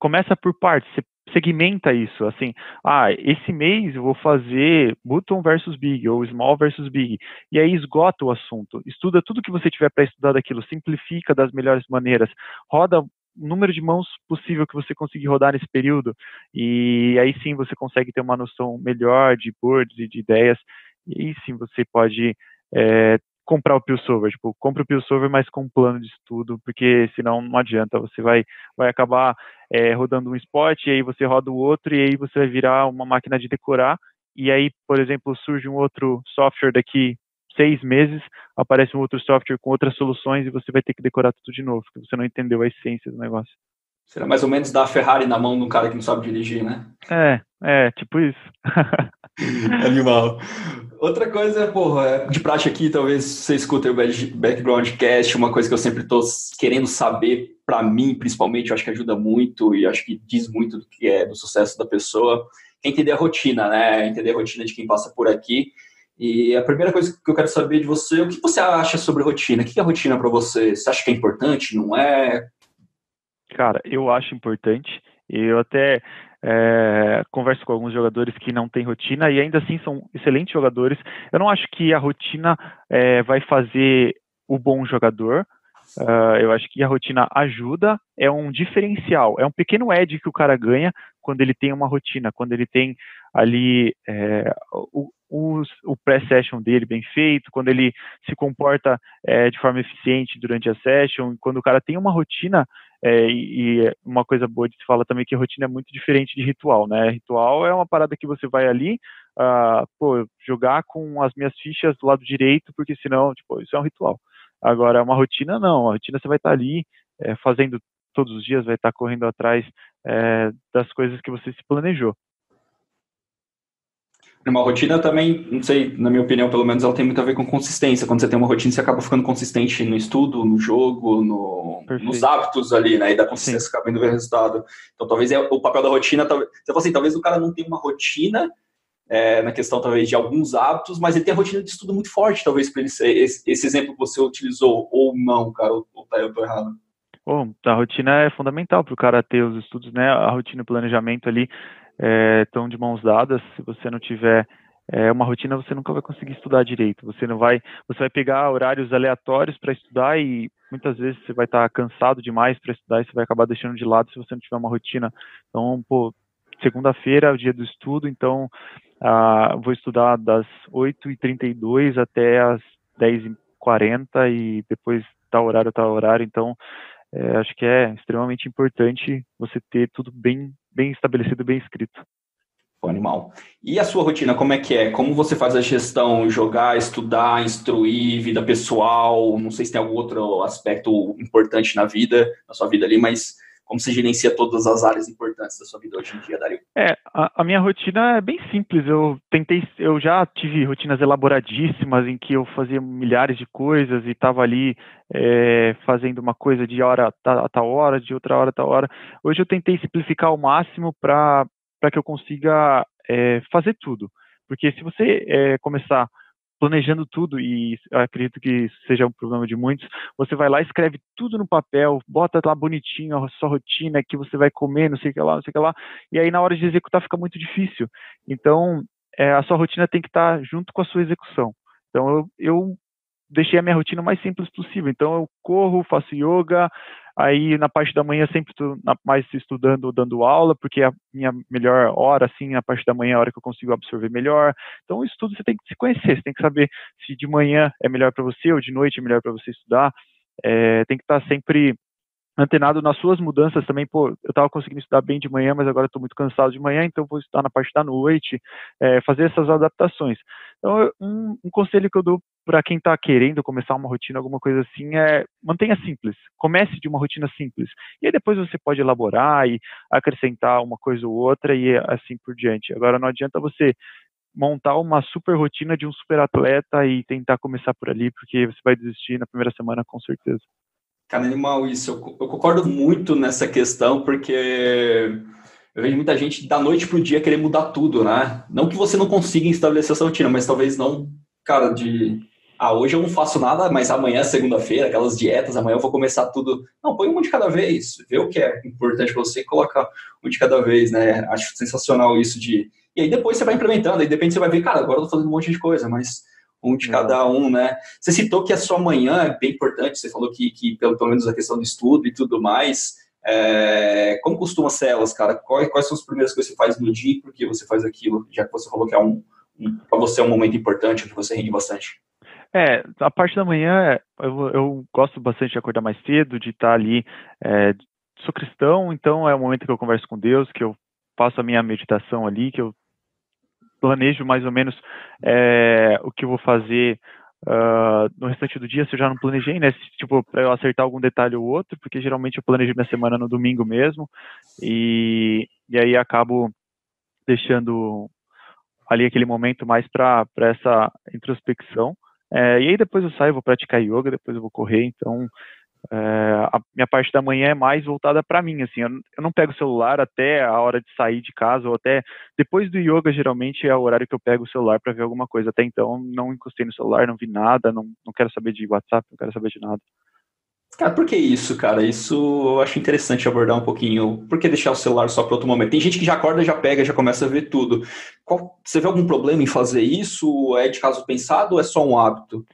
B: Começa por partes. Você segmenta isso, assim, ah, esse mês eu vou fazer button versus big ou small versus big, e aí esgota o assunto, estuda tudo que você tiver para estudar daquilo, simplifica das melhores maneiras, roda número de mãos possível que você conseguir rodar nesse período, e aí sim você consegue ter uma noção melhor de boards e de ideias, e aí sim você pode é, comprar o PillSolver, tipo, compra o PillSolver, mas com um plano de estudo, porque senão não adianta, você vai, vai acabar é, rodando um spot, e aí você roda o outro, e aí você vai virar uma máquina de decorar, e aí, por exemplo, surge um outro software daqui seis meses, aparece um outro software com outras soluções, e você vai ter que decorar tudo de novo, porque você não entendeu a essência do negócio.
A: Será mais ou menos dar a Ferrari na mão de um cara que não sabe dirigir, né?
B: É, é, tipo isso.
A: Animal. Outra coisa, porra, de prática aqui, talvez você escute o Background Cast, uma coisa que eu sempre estou querendo saber, para mim, principalmente, eu acho que ajuda muito e acho que diz muito do que é do sucesso da pessoa, é entender a rotina, né? Entender a rotina de quem passa por aqui. E a primeira coisa que eu quero saber de você, o que você acha sobre rotina? O que é rotina para você? Você acha que é importante? Não é?
B: Cara, eu acho importante. Eu até é, converso com alguns jogadores que não têm rotina e ainda assim são excelentes jogadores. Eu não acho que a rotina é, vai fazer o bom jogador. Uh, eu acho que a rotina ajuda, é um diferencial, é um pequeno edge que o cara ganha quando ele tem uma rotina, quando ele tem ali é, o, o, o pré-session dele bem feito, quando ele se comporta é, de forma eficiente durante a session, quando o cara tem uma rotina, é, e, uma coisa boa de se falar também que rotina é muito diferente de ritual, né? Ritual é uma parada que você vai ali, uh, pô, jogar com as minhas fichas do lado direito, porque senão, tipo, isso é um ritual. Agora, uma rotina não, a rotina você vai estar tá ali é, fazendo todos os dias, vai estar tá correndo atrás é, das coisas que você se planejou.
A: Uma rotina também, não sei, na minha opinião, pelo menos, ela tem muito a ver com consistência. Quando você tem uma rotina, você acaba ficando consistente no estudo, no jogo, no, nos hábitos ali, né? E da consistência Sim. acaba indo ver resultado. Então, talvez é o papel da rotina. Talvez, você fala assim, talvez o cara não tenha uma rotina é, na questão, talvez, de alguns hábitos, mas ele tem a rotina de estudo muito forte, talvez, para ele ser esse, esse, exemplo que você utilizou, ou não, cara, ou, ou tá, eu tô errado.
B: Bom, a rotina é fundamental para o cara ter os estudos, né? A rotina o planejamento ali estão é, de mãos dadas. Se você não tiver é, uma rotina, você nunca vai conseguir estudar direito. Você não vai, você vai pegar horários aleatórios para estudar e muitas vezes você vai estar tá cansado demais para estudar e você vai acabar deixando de lado se você não tiver uma rotina. Então, pô, segunda-feira é o dia do estudo, então ah, vou estudar das 8h32 até as 10h40 e depois tal horário, tal horário. Então, é, acho que é extremamente importante você ter tudo bem, bem estabelecido, bem escrito.
A: Animal. E a sua rotina, como é que é? Como você faz a gestão? Jogar, estudar, instruir, vida pessoal? Não sei se tem algum outro aspecto importante na vida, na sua vida ali, mas como você gerencia todas as áreas importantes da sua vida hoje em dia, Dario?
B: É, a, a, minha rotina é bem simples. Eu tentei, eu já tive rotinas elaboradíssimas em que eu fazia milhares de coisas e estava ali é, fazendo uma coisa de hora a tal hora, de outra hora a tal hora. Hoje eu tentei simplificar ao máximo para que eu consiga é, fazer tudo. Porque se você é, começar planejando tudo, e acredito que seja um problema de muitos, você vai lá, escreve tudo no papel, bota lá bonitinho a sua rotina, que você vai comer, não sei o que lá, não sei o que lá, e aí na hora de executar fica muito difícil. Então, é, a sua rotina tem que estar junto com a sua execução. Então, eu, eu deixei a minha rotina mais simples possível. Então, eu corro, faço yoga, Aí na parte da manhã sempre estou mais estudando dando aula, porque é a minha melhor hora, assim, na parte da manhã é a hora que eu consigo absorver melhor. Então o estudo você tem que se conhecer, você tem que saber se de manhã é melhor para você ou de noite é melhor para você estudar. É, tem que estar tá sempre antenado nas suas mudanças também, pô, eu estava conseguindo estudar bem de manhã, mas agora estou muito cansado de manhã, então vou estudar na parte da noite, é, fazer essas adaptações. Então, um, um conselho que eu dou para quem está querendo começar uma rotina, alguma coisa assim, é mantenha simples. Comece de uma rotina simples. E aí depois você pode elaborar e acrescentar uma coisa ou outra e assim por diante. Agora, não adianta você montar uma super rotina de um super atleta e tentar começar por ali, porque você vai desistir na primeira semana com certeza.
A: Cara, animal isso. Eu, eu concordo muito nessa questão, porque eu vejo muita gente da noite pro dia querer mudar tudo, né? Não que você não consiga estabelecer essa rotina, mas talvez não, cara, de ah, hoje eu não faço nada, mas amanhã é segunda-feira, aquelas dietas, amanhã eu vou começar tudo. Não, põe um de cada vez, vê o que é importante para você e coloca um de cada vez, né? Acho sensacional isso de. E aí depois você vai implementando, aí depende, você vai ver, cara, agora eu tô fazendo um monte de coisa, mas um de cada um, né? Você citou que a sua manhã é bem importante, você falou que, que pelo, pelo menos a questão do estudo e tudo mais. É, como costuma ser elas, cara? Quais, quais são as primeiras coisas que você faz no dia e por que você faz aquilo? Já que você falou que é um, um para você é um momento importante, onde você rende bastante.
B: É, a parte da manhã eu, eu gosto bastante de acordar mais cedo, de estar ali. É, sou cristão, então é o momento que eu converso com Deus, que eu faço a minha meditação ali, que eu planejo mais ou menos é, o que eu vou fazer uh, no restante do dia, se eu já não planejei, né? Tipo, para eu acertar algum detalhe ou outro, porque geralmente eu planejo minha semana no domingo mesmo, e, e aí acabo deixando ali aquele momento mais para essa introspecção. É, e aí depois eu saio, vou praticar yoga, depois eu vou correr, então é, a minha parte da manhã é mais voltada para mim, assim, eu, eu, não pego o celular até a hora de sair de casa, ou até depois do yoga, geralmente é o horário que eu pego o celular para ver alguma coisa, até então não encostei no celular, não vi nada, não, não quero saber de WhatsApp, não quero saber de nada.
A: Cara, por que isso, cara? Isso eu acho interessante abordar um pouquinho. Por que deixar o celular só para outro momento? Tem gente que já acorda, já pega, já começa a ver tudo. Qual, você vê algum problema em fazer isso? É de caso pensado ou é só um hábito?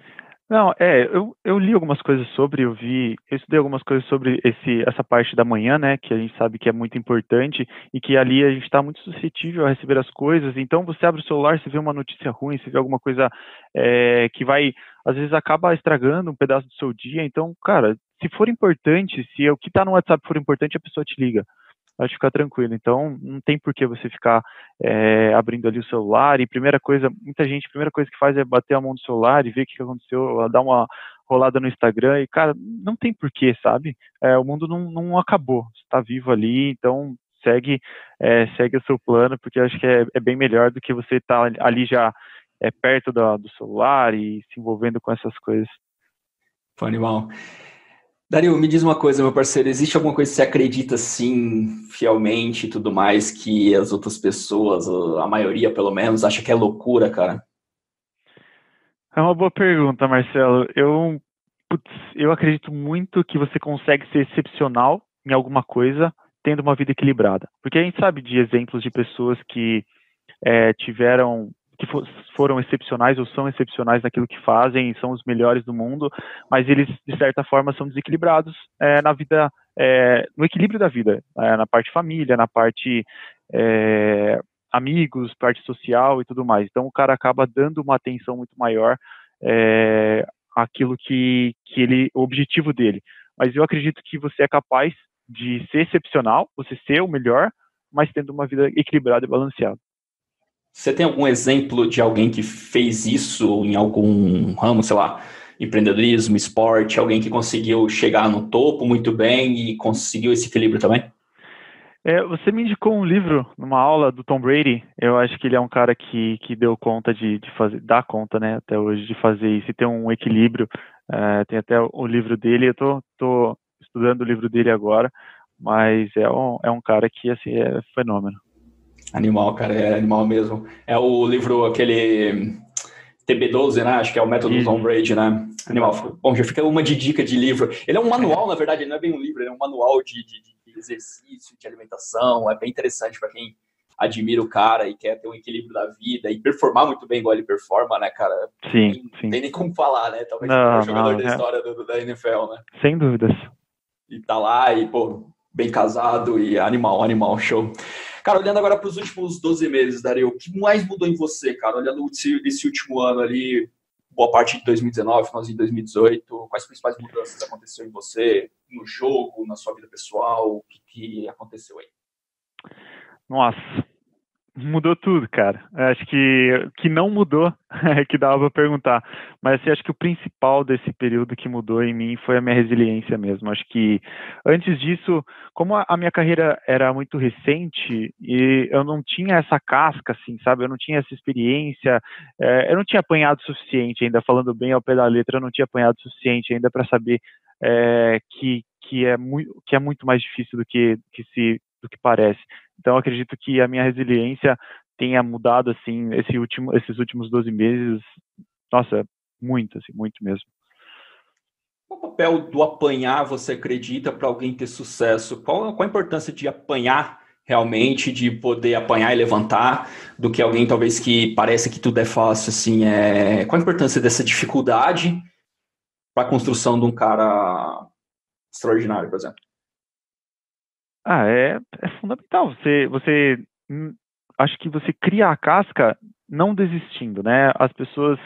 B: Não, é, eu, eu li algumas coisas sobre, eu vi, eu estudei algumas coisas sobre esse, essa parte da manhã, né, que a gente sabe que é muito importante e que ali a gente está muito suscetível a receber as coisas. Então você abre o celular, você vê uma notícia ruim, você vê alguma coisa é, que vai, às vezes acaba estragando um pedaço do seu dia. Então, cara, se for importante, se o que está no WhatsApp for importante, a pessoa te liga pode ficar tranquilo. Então, não tem por que você ficar é, abrindo ali o celular. E primeira coisa, muita gente, a primeira coisa que faz é bater a mão no celular e ver o que aconteceu, dar uma rolada no Instagram. E, cara, não tem porquê, sabe? É, o mundo não, não acabou. está vivo ali, então segue, é, segue o seu plano, porque acho que é, é bem melhor do que você estar tá ali já é, perto do celular e se envolvendo com essas coisas.
A: Foi animal. Dario, me diz uma coisa, meu parceiro, existe alguma coisa que você acredita sim, fielmente e tudo mais, que as outras pessoas, a maioria pelo menos, acha que é loucura, cara?
B: É uma boa pergunta, Marcelo. Eu, putz, eu acredito muito que você consegue ser excepcional em alguma coisa tendo uma vida equilibrada. Porque a gente sabe de exemplos de pessoas que é, tiveram que for, foram excepcionais ou são excepcionais naquilo que fazem, são os melhores do mundo, mas eles, de certa forma, são desequilibrados é, na vida, é, no equilíbrio da vida, é, na parte família, na parte amigos, parte social e tudo mais. Então, o cara acaba dando uma atenção muito maior àquilo que, que ele, o objetivo dele. Mas eu acredito que você é capaz de ser excepcional, você ser o melhor, mas tendo uma vida equilibrada e balanceada.
A: Você tem algum exemplo de alguém que fez isso em algum ramo, sei lá, empreendedorismo, esporte, alguém que conseguiu chegar no topo muito bem e conseguiu esse equilíbrio também?
B: É, você me indicou um livro numa aula do Tom Brady. Eu acho que ele é um cara que, que deu conta de, de fazer, dá conta, né, até hoje, de fazer isso e ter um equilíbrio. É, tem até o livro dele, eu tô, tô estudando o livro dele agora, mas é um, é um cara que, assim, é fenômeno.
A: Animal, cara, é animal mesmo. É o livro, aquele TB12, né? Acho que é o método do Tom Brady, né? Animal. Bom, já fica uma de dica de livro. Ele é um manual, na verdade, não é bem um livro, ele é um manual de, de, de exercício, de alimentação. É bem interessante para quem admira o cara e quer ter um equilíbrio da vida e performar muito bem igual ele performa, né, cara?
B: Sim,
A: tem,
B: sim.
A: tem nem como falar, né? Talvez não, o jogador não, da é... história do, da NFL, né?
B: Sem dúvidas.
A: E tá lá e, pô, bem casado e animal, animal, show. Cara, olhando agora para os últimos 12 meses, Dario, o que mais mudou em você, cara? Olhando esse, último ano ali, boa parte de 2019, finalzinho de 2018, quais principais mudanças aconteceram em você, no jogo, na sua vida pessoal, o que, que aconteceu aí?
B: Nossa, Mudou tudo, cara. Acho que que não mudou é que dava para perguntar. Mas assim, acho que o principal desse período que mudou em mim foi a minha resiliência mesmo. Acho que antes disso, como a, minha carreira era muito recente e eu não tinha essa casca, assim, sabe? Eu não tinha essa experiência, é, eu não tinha apanhado o suficiente ainda, falando bem ao pé da letra, eu não tinha apanhado o suficiente ainda para saber é, que que é muito que é muito mais difícil do que que se do que parece. Então, acredito que a minha resiliência tenha mudado, assim, esse último, esses últimos 12 meses, nossa, muito, assim, muito mesmo.
A: Qual o papel do apanhar, você acredita, para alguém ter sucesso? Qual, qual a importância de apanhar realmente, de poder apanhar e levantar, do que alguém talvez que parece que tudo é fácil, assim, é... qual a importância dessa dificuldade para a construção de um cara extraordinário, por exemplo?
B: Ah, é, é fundamental. Você, você, hum, acho que você cria a casca não desistindo, né? As pessoas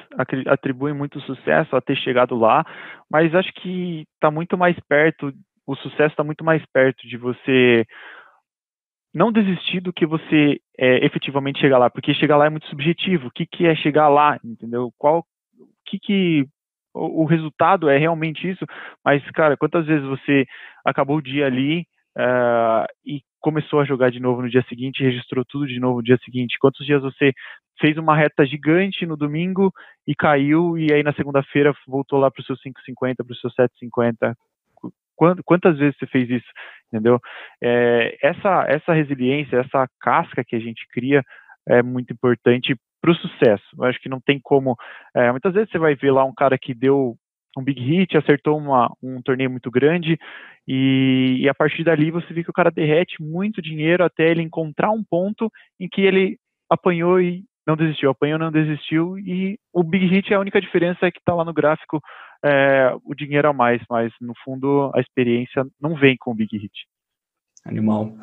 B: atribuem muito sucesso a ter chegado lá, mas acho que está muito mais perto, o sucesso está muito mais perto de você não desistir do que você é, efetivamente chegar lá, porque chegar lá é muito subjetivo. O que, que é chegar lá, entendeu? Qual, o que que o, o resultado é realmente isso? Mas, cara, quantas vezes você acabou o dia ali uh, e começou a jogar de novo no dia seguinte registrou tudo de novo no dia seguinte? Quantos dias você fez uma reta gigante no domingo e caiu e aí na segunda-feira voltou lá para os seus 5,50, para os seus 7,50? Quantas vezes você fez isso, entendeu? É, essa, essa resiliência, essa casca que a gente cria é muito importante para o sucesso. Eu acho que não tem como. É, muitas vezes você vai ver lá um cara que deu um big hit, acertou uma, um torneio muito grande e, e, a partir dali você vê que o cara derrete muito dinheiro até ele encontrar um ponto em que ele apanhou e não desistiu, apanhou não desistiu e o big hit é a única diferença é que está lá no gráfico é, o dinheiro a mais, mas no fundo a experiência não vem com o big hit.
A: Animal.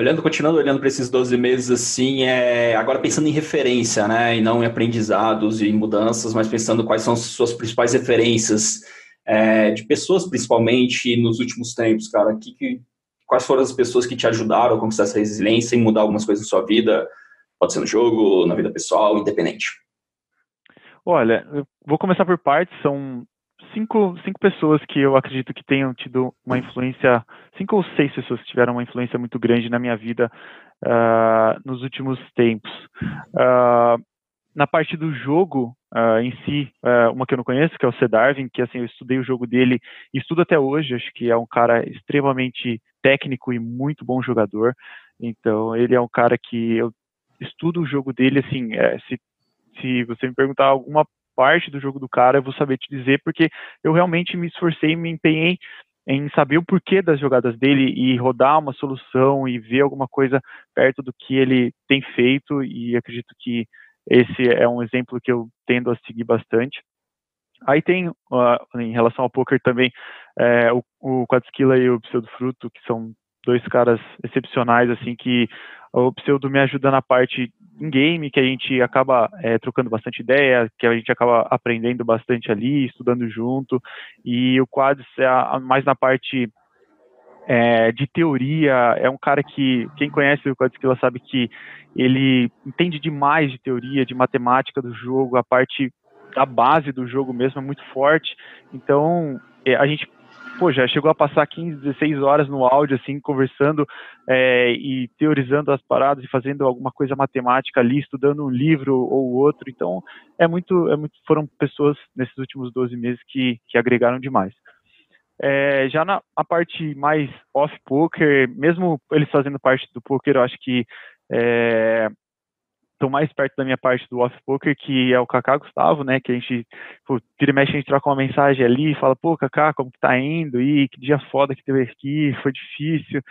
A: Olhando, continuando olhando para esses 12 meses assim, é, agora pensando em referência, né, e não em aprendizados e em mudanças, mas pensando quais são as suas principais referências é, de pessoas, principalmente nos últimos tempos, cara, que, que, quais foram as pessoas que te ajudaram a conquistar essa resiliência e mudar algumas coisas na sua vida, pode ser no jogo, na vida pessoal, independente?
B: Olha, vou começar por partes, são cinco, cinco pessoas que eu acredito que tenham tido uma influência, cinco ou seis pessoas que tiveram uma influência muito grande na minha vida uh, nos últimos tempos. Uh, na parte do jogo uh, em si, uma que eu não conheço, que é o Cedarvin, que assim, eu estudei o jogo dele e estudo até hoje, acho que é um cara extremamente técnico e muito bom jogador. Então, ele é um cara que eu estudo o jogo dele, assim, é, se, se você me perguntar alguma parte do jogo do cara, eu vou saber te dizer, porque eu realmente me esforcei, me empenhei em saber o porquê das jogadas dele e rodar uma solução e ver alguma coisa perto do que ele tem feito e acredito que esse é um exemplo que eu tendo a seguir bastante. Aí tem, uh, em relação ao poker também, é, o, o Quadsquila e o Pseudo Fruto, que são dois caras excepcionais, assim, que o Pseudo me ajuda na parte em game, que a gente acaba é, trocando bastante ideia, que a gente acaba aprendendo bastante ali, estudando junto, e o Quads é mais na parte é, de teoria, é um cara que, quem conhece o Quadskilla sabe que ele entende demais de teoria, de matemática do jogo, a parte da base do jogo mesmo é muito forte, então é, a gente pô, já chegou a passar 15, 16 horas no áudio, assim, conversando é, e teorizando as paradas e fazendo alguma coisa matemática ali, estudando um livro ou outro. Então, é muito, é muito foram pessoas nesses últimos 12 meses que, que agregaram demais. É, já na parte mais off-poker, mesmo eles fazendo parte do poker, eu acho que é, estão mais perto da minha parte do off poker, que é o Kaká Gustavo, né? Que a gente, pô, e mexe, a gente troca uma mensagem ali, fala, pô, Kaká, como que tá indo? E que dia foda que teve aqui, foi difícil.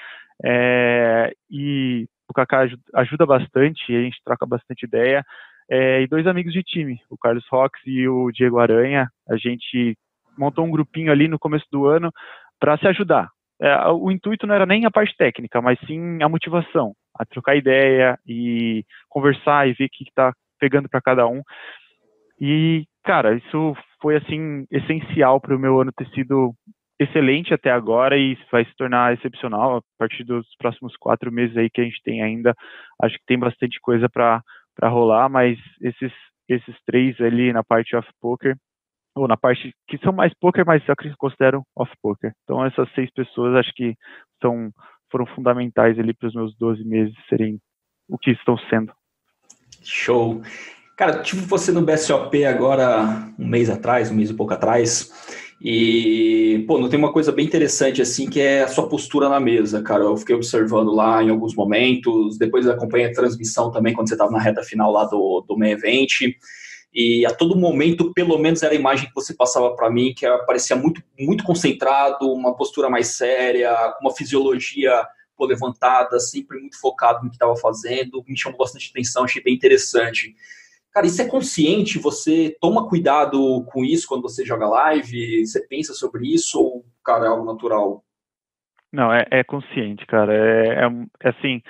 B: É, e o Kaká ajuda bastante, a gente troca bastante ideia. É, e dois amigos de time, o Carlos Rox e o Diego Aranha, a gente montou um grupinho ali no começo do ano para se ajudar. É, o intuito não era nem a parte técnica, mas sim a motivação a trocar ideia e conversar e ver o que está pegando para cada um. E, cara, isso foi, assim, essencial para o meu ano ter sido excelente até agora e vai se tornar excepcional a partir dos próximos quatro meses aí que a gente tem ainda. Acho que tem bastante coisa para rolar, mas esses, esses três ali na parte off poker, ou na parte que são mais poker, mas eu considero off poker. Então essas seis pessoas acho que são foram fundamentais ali para os meus 12 meses serem o que estão sendo.
A: Show. Cara, tive você no BSOP agora um mês atrás, um mês e pouco atrás, e, pô, não tem uma coisa bem interessante, assim, que é a sua postura na mesa, cara. Eu fiquei observando lá em alguns momentos, depois acompanhei a transmissão também, quando você estava na reta final lá do, do main event, e a todo momento, pelo menos era a imagem que você passava para mim, que parecia muito, muito concentrado, uma postura mais séria, uma fisiologia pô, levantada, sempre muito focado no que estava fazendo, me chamou bastante atenção, achei bem interessante. Cara, isso é consciente? Você toma cuidado com isso quando você joga live? Você pensa sobre isso ou, cara, é algo natural?
B: Não, é, é consciente, cara. É, é, é assim,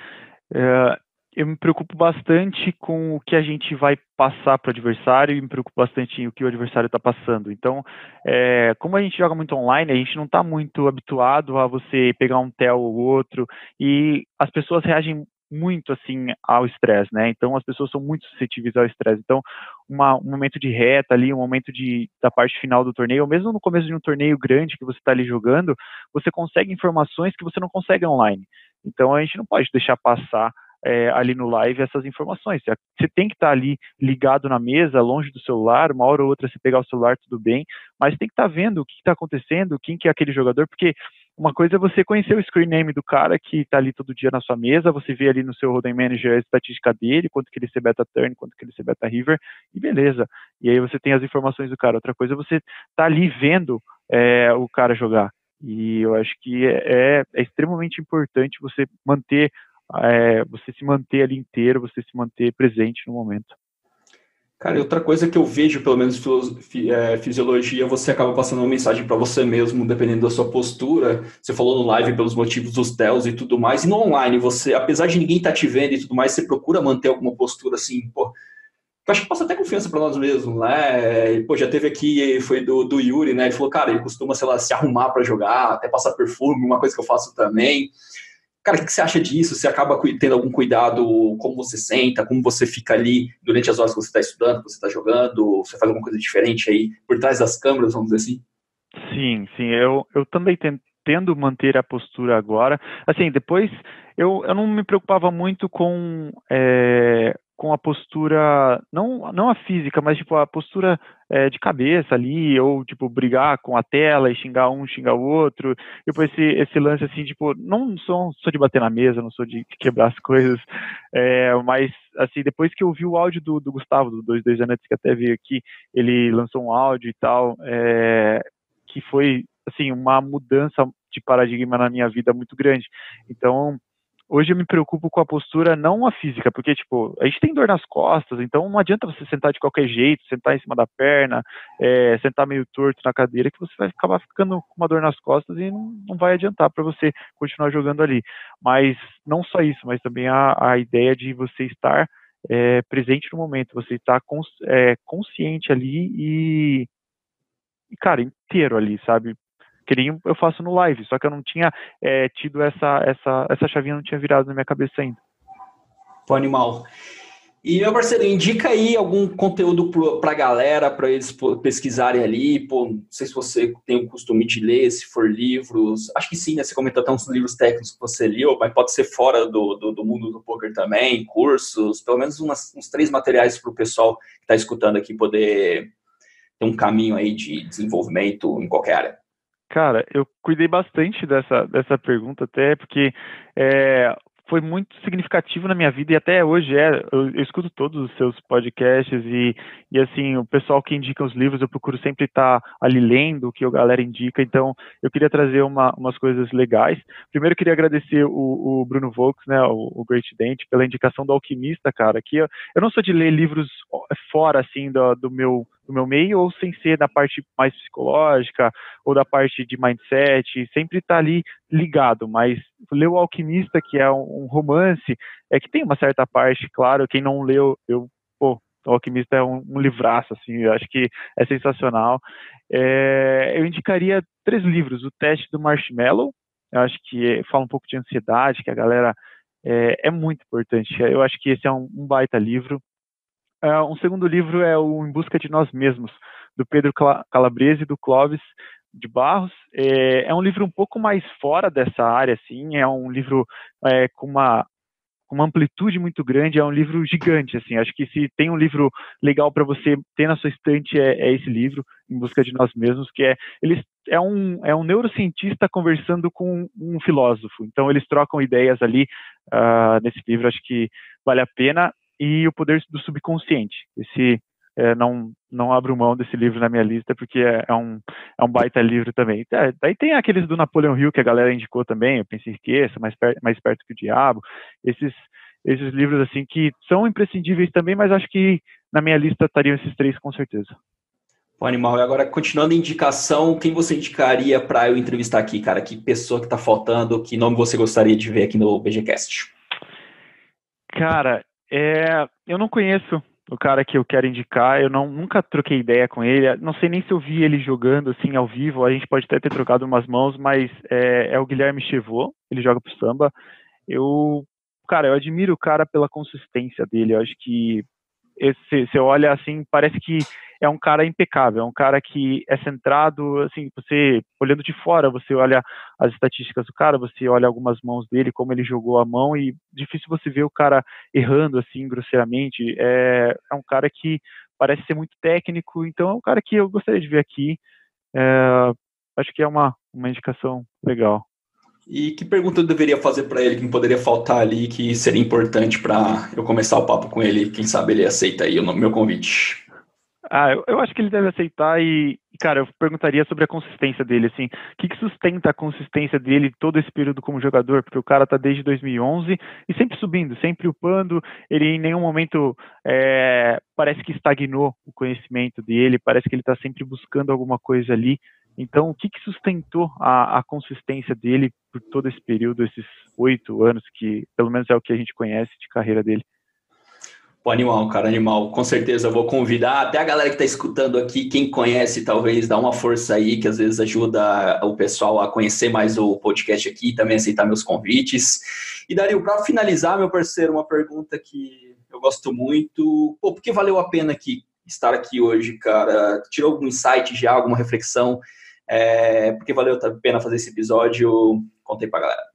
B: é, eu me preocupo bastante com o que a gente vai passar para o adversário e me preocupo bastante em o que o adversário está passando. Então, é, como a gente joga muito online, a gente não está muito habituado a você pegar um tel ou outro e as pessoas reagem muito assim ao estresse, né? Então as pessoas são muito suscetíveis ao estresse. Então, uma, um momento de reta ali, um momento de, da parte final do torneio, ou mesmo no começo de um torneio grande que você está ali jogando, você consegue informações que você não consegue online. Então a gente não pode deixar passar é, ali no live essas informações. Você tem que estar tá ali ligado na mesa, longe do celular, uma hora ou outra você pegar o celular, tudo bem, mas tem que estar tá vendo o que está acontecendo, quem que é aquele jogador, porque uma coisa é você conhecer o screen name do cara que está ali todo dia na sua mesa, você vê ali no seu Holding Manager a estatística dele, quanto que ele se beta turn, quanto que ele se beta river, e beleza. E aí você tem as informações do cara. Outra coisa é você tá ali vendo é, o cara jogar. E eu acho que é, é extremamente importante você manter é, você se manter ali inteiro, você se manter presente no momento.
A: Cara, e outra coisa que eu vejo, pelo menos é, fisiologia, você acaba passando uma mensagem para você mesmo, dependendo da sua postura. Você falou no live pelos motivos dos TELs e tudo mais, e no online, você, apesar de ninguém estar tá te vendo e tudo mais, você procura manter alguma postura assim, pô. Eu acho que passa até confiança para nós mesmos, né? Pô, já teve aqui, foi do, do Yuri, né? Ele falou, cara, ele costuma, sei lá, se arrumar para jogar, até passar perfume, uma coisa que eu faço também. Cara, o que você acha disso? Você acaba tendo algum cuidado como você senta, como você fica ali durante as horas que você está estudando, que você está jogando? Você faz alguma coisa diferente aí por trás das câmeras, vamos dizer assim?
B: Sim, sim. Eu, eu também tendo manter a postura agora. Assim, depois eu, eu não me preocupava muito com é, com a postura, não, não a física, mas tipo a postura é, de cabeça ali, ou tipo brigar com a tela e xingar um, xingar o outro. Depois esse, esse lance assim, tipo, não sou, sou de bater na mesa, não sou de quebrar as coisas, é, mas assim, depois que eu vi o áudio do, do Gustavo, do 22 Anetes, que até veio aqui, ele lançou um áudio e tal, é, que foi assim, uma mudança de paradigma na minha vida muito grande. Então, hoje eu me preocupo com a postura, não a física, porque, tipo, a gente tem dor nas costas, então não adianta você sentar de qualquer jeito, sentar em cima da perna, é, sentar meio torto na cadeira, que você vai acabar ficando com uma dor nas costas e não, não vai adiantar para você continuar jogando ali. Mas não só isso, mas também a, a ideia de você estar é, presente no momento, você estar cons, é, consciente ali e, e, cara, inteiro ali, sabe? Queriam, eu faço no live, só que eu não tinha é, tido essa, essa, essa chavinha, não tinha virado na minha cabeça ainda.
A: Pô, animal. E, meu parceiro, indica aí algum conteúdo para a galera, para eles pesquisarem ali. Pô, não sei se você tem o costume de ler, se for livros. Acho que sim, né? Você comentou até uns livros técnicos que você leu, mas pode ser fora do, do, do mundo do poker também, cursos, pelo menos umas, uns três materiais para o pessoal que está escutando aqui poder ter um caminho aí de desenvolvimento em qualquer área.
B: Cara, eu cuidei bastante dessa, dessa pergunta, até porque é, foi muito significativo na minha vida e até hoje é. Eu, eu, escuto todos os seus podcasts e, e assim, o pessoal que indica os livros, eu procuro sempre estar ali lendo o que a galera indica. Então, eu queria trazer uma, umas coisas legais. Primeiro, eu queria agradecer o, o Bruno Volks, né, o, o, Great Dent, pela indicação do Alquimista, cara. Que eu, eu não sou de ler livros fora, assim, do, do meu do meu meio ou sem ser da parte mais psicológica ou da parte de mindset, sempre está ali ligado, mas ler o Alquimista, que é um romance, é que tem uma certa parte, claro, quem não leu, eu, pô, o Alquimista é um, um livraço, assim, eu acho que é sensacional. É, eu indicaria três livros, o Teste do Marshmallow, eu acho que fala um pouco de ansiedade, que a galera é, é muito importante. Eu acho que esse é um, um baita livro. Uh, um segundo livro é o Em Busca de Nós Mesmos, do Pedro Calabrese e do Clóvis de Barros. É, é, um livro um pouco mais fora dessa área, assim, é um livro é, com uma uma amplitude muito grande, é um livro gigante, assim, acho que se tem um livro legal para você ter na sua estante é, é, esse livro, Em Busca de Nós Mesmos, que é, eles, é, um, é um neurocientista conversando com um filósofo, então eles trocam ideias ali uh, nesse livro, acho que vale a pena, e o poder do subconsciente. Esse é, não não abro mão desse livro na minha lista porque é, é um é um baita livro também. É, daí tem aqueles do Napoleão Hill que a galera indicou também, eu pensei que esse mais per, mais perto que o diabo. Esses esses livros assim que são imprescindíveis também, mas acho que na minha lista estariam esses três com certeza.
A: O animal. E agora, continuando a indicação, quem você indicaria para eu entrevistar aqui, cara? Que pessoa que está faltando? Que nome você gostaria de ver aqui no BGCast?
B: Cara, é, eu não conheço o cara que eu quero indicar, eu não, nunca troquei ideia com ele, não sei nem se eu vi ele jogando assim ao vivo, a gente pode até ter trocado umas mãos, mas é, é o Guilherme Chevaux, ele joga pro samba. Eu, cara, eu admiro o cara pela consistência dele, eu acho que você olha assim, parece que é um cara impecável, é um cara que é centrado, assim, você olhando de fora, você olha as estatísticas do cara, você olha algumas mãos dele, como ele jogou a mão e difícil você ver o cara errando assim grosseiramente. É, é um cara que parece ser muito técnico, então é um cara que eu gostaria de ver aqui. É, acho que é uma, uma indicação legal.
A: E que pergunta eu deveria fazer para ele que não poderia faltar ali, que seria importante para eu começar o papo com ele? Quem sabe ele aceita aí o meu convite.
B: Ah, eu, eu, acho que ele deve aceitar e, cara, eu perguntaria sobre a consistência dele, assim, o que, que, sustenta a consistência dele todo esse período como jogador, porque o cara tá desde 2011 e sempre subindo, sempre upando, ele em nenhum momento é, parece que estagnou o conhecimento dele, parece que ele tá sempre buscando alguma coisa ali, então, o que, que sustentou a, a, consistência dele por todo esse período, esses oito anos, que pelo menos é o que a gente conhece de carreira dele?
A: Pô, animal, cara, animal. Com certeza eu vou convidar até a galera que está escutando aqui, quem conhece, talvez dá uma força aí, que às vezes ajuda o pessoal a conhecer mais o podcast aqui, também aceitar meus convites. E Dario, para finalizar, meu parceiro, uma pergunta que eu gosto muito. Pô, por que valeu a pena aqui estar aqui hoje, cara? Tirou algum insight já, alguma reflexão? É, porque valeu a pena fazer esse episódio? Contei pra galera.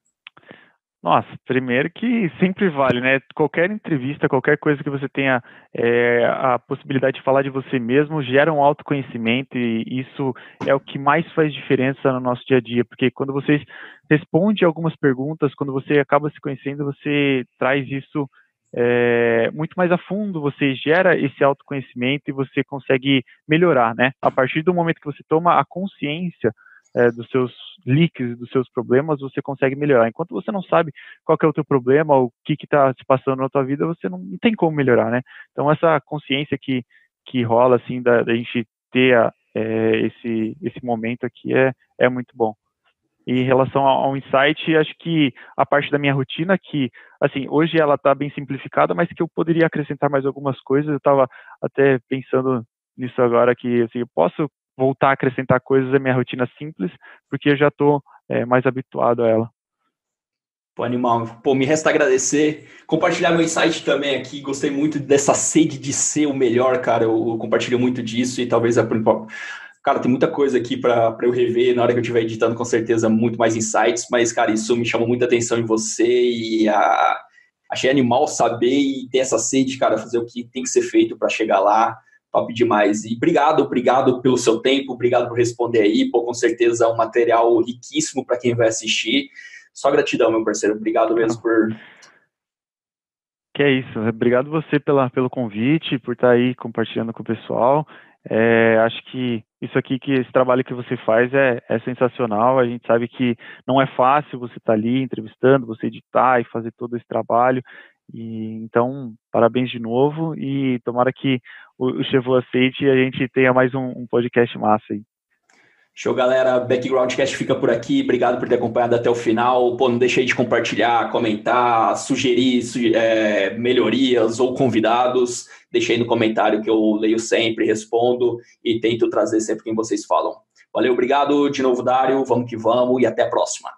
B: Nossa, primeiro que sempre vale, né? Qualquer entrevista, qualquer coisa que você tenha é, a possibilidade de falar de você mesmo gera um autoconhecimento e isso é o que mais faz diferença no nosso dia a dia, porque quando você responde algumas perguntas, quando você acaba se conhecendo, você traz isso é, muito mais a fundo, você gera esse autoconhecimento e você consegue melhorar, né? A partir do momento que você toma a consciência é, dos seus leaks, dos seus problemas, você consegue melhorar. Enquanto você não sabe qual é o teu problema, o que está se passando na tua vida, você não, não, tem como melhorar, né? Então essa consciência que, que rola, assim, da, da gente ter a, é, esse, esse momento aqui é, é muito bom. Em relação ao insight, acho que a parte da minha rotina, que, assim, hoje ela está bem simplificada, mas que eu poderia acrescentar mais algumas coisas. Eu estava até pensando nisso agora, que, assim, eu posso voltar a acrescentar coisas à minha rotina simples, porque eu já estou é, mais habituado a ela.
A: Pô, animal. Pô, me resta agradecer. Compartilhar meu insight também aqui. Gostei muito dessa sede de ser o melhor, cara. Eu, compartilho muito disso e talvez a, Cara, tem muita coisa aqui para eu rever na hora que eu estiver editando, com certeza, muito mais insights, mas, cara, isso me chamou muita atenção em você e a... achei animal saber e ter essa sede, cara, fazer o que tem que ser feito para chegar lá. Top demais. E obrigado, obrigado pelo seu tempo, obrigado por responder aí. Pô, com certeza é um material riquíssimo para quem vai assistir. Só gratidão, meu parceiro. Obrigado mesmo por,
B: que é isso. Obrigado você pela, pelo convite, por estar aí compartilhando com o pessoal. É, acho que isso aqui, que esse trabalho que você faz é, é sensacional. A gente sabe que não é fácil você estar ali entrevistando, você editar e fazer todo esse trabalho. E, então, parabéns de novo e tomara que o, o Chevrolet aceite e a gente tenha mais um, um podcast massa aí.
A: Show, galera. Backgroundcast fica por aqui. Obrigado por ter acompanhado até o final. Pô, não deixei de compartilhar, comentar, sugerir é, melhorias ou convidados. Deixei no comentário que eu leio sempre, respondo e tento trazer sempre quem vocês falam. Valeu, obrigado de novo, Dário. Vamos que vamos e até a próxima.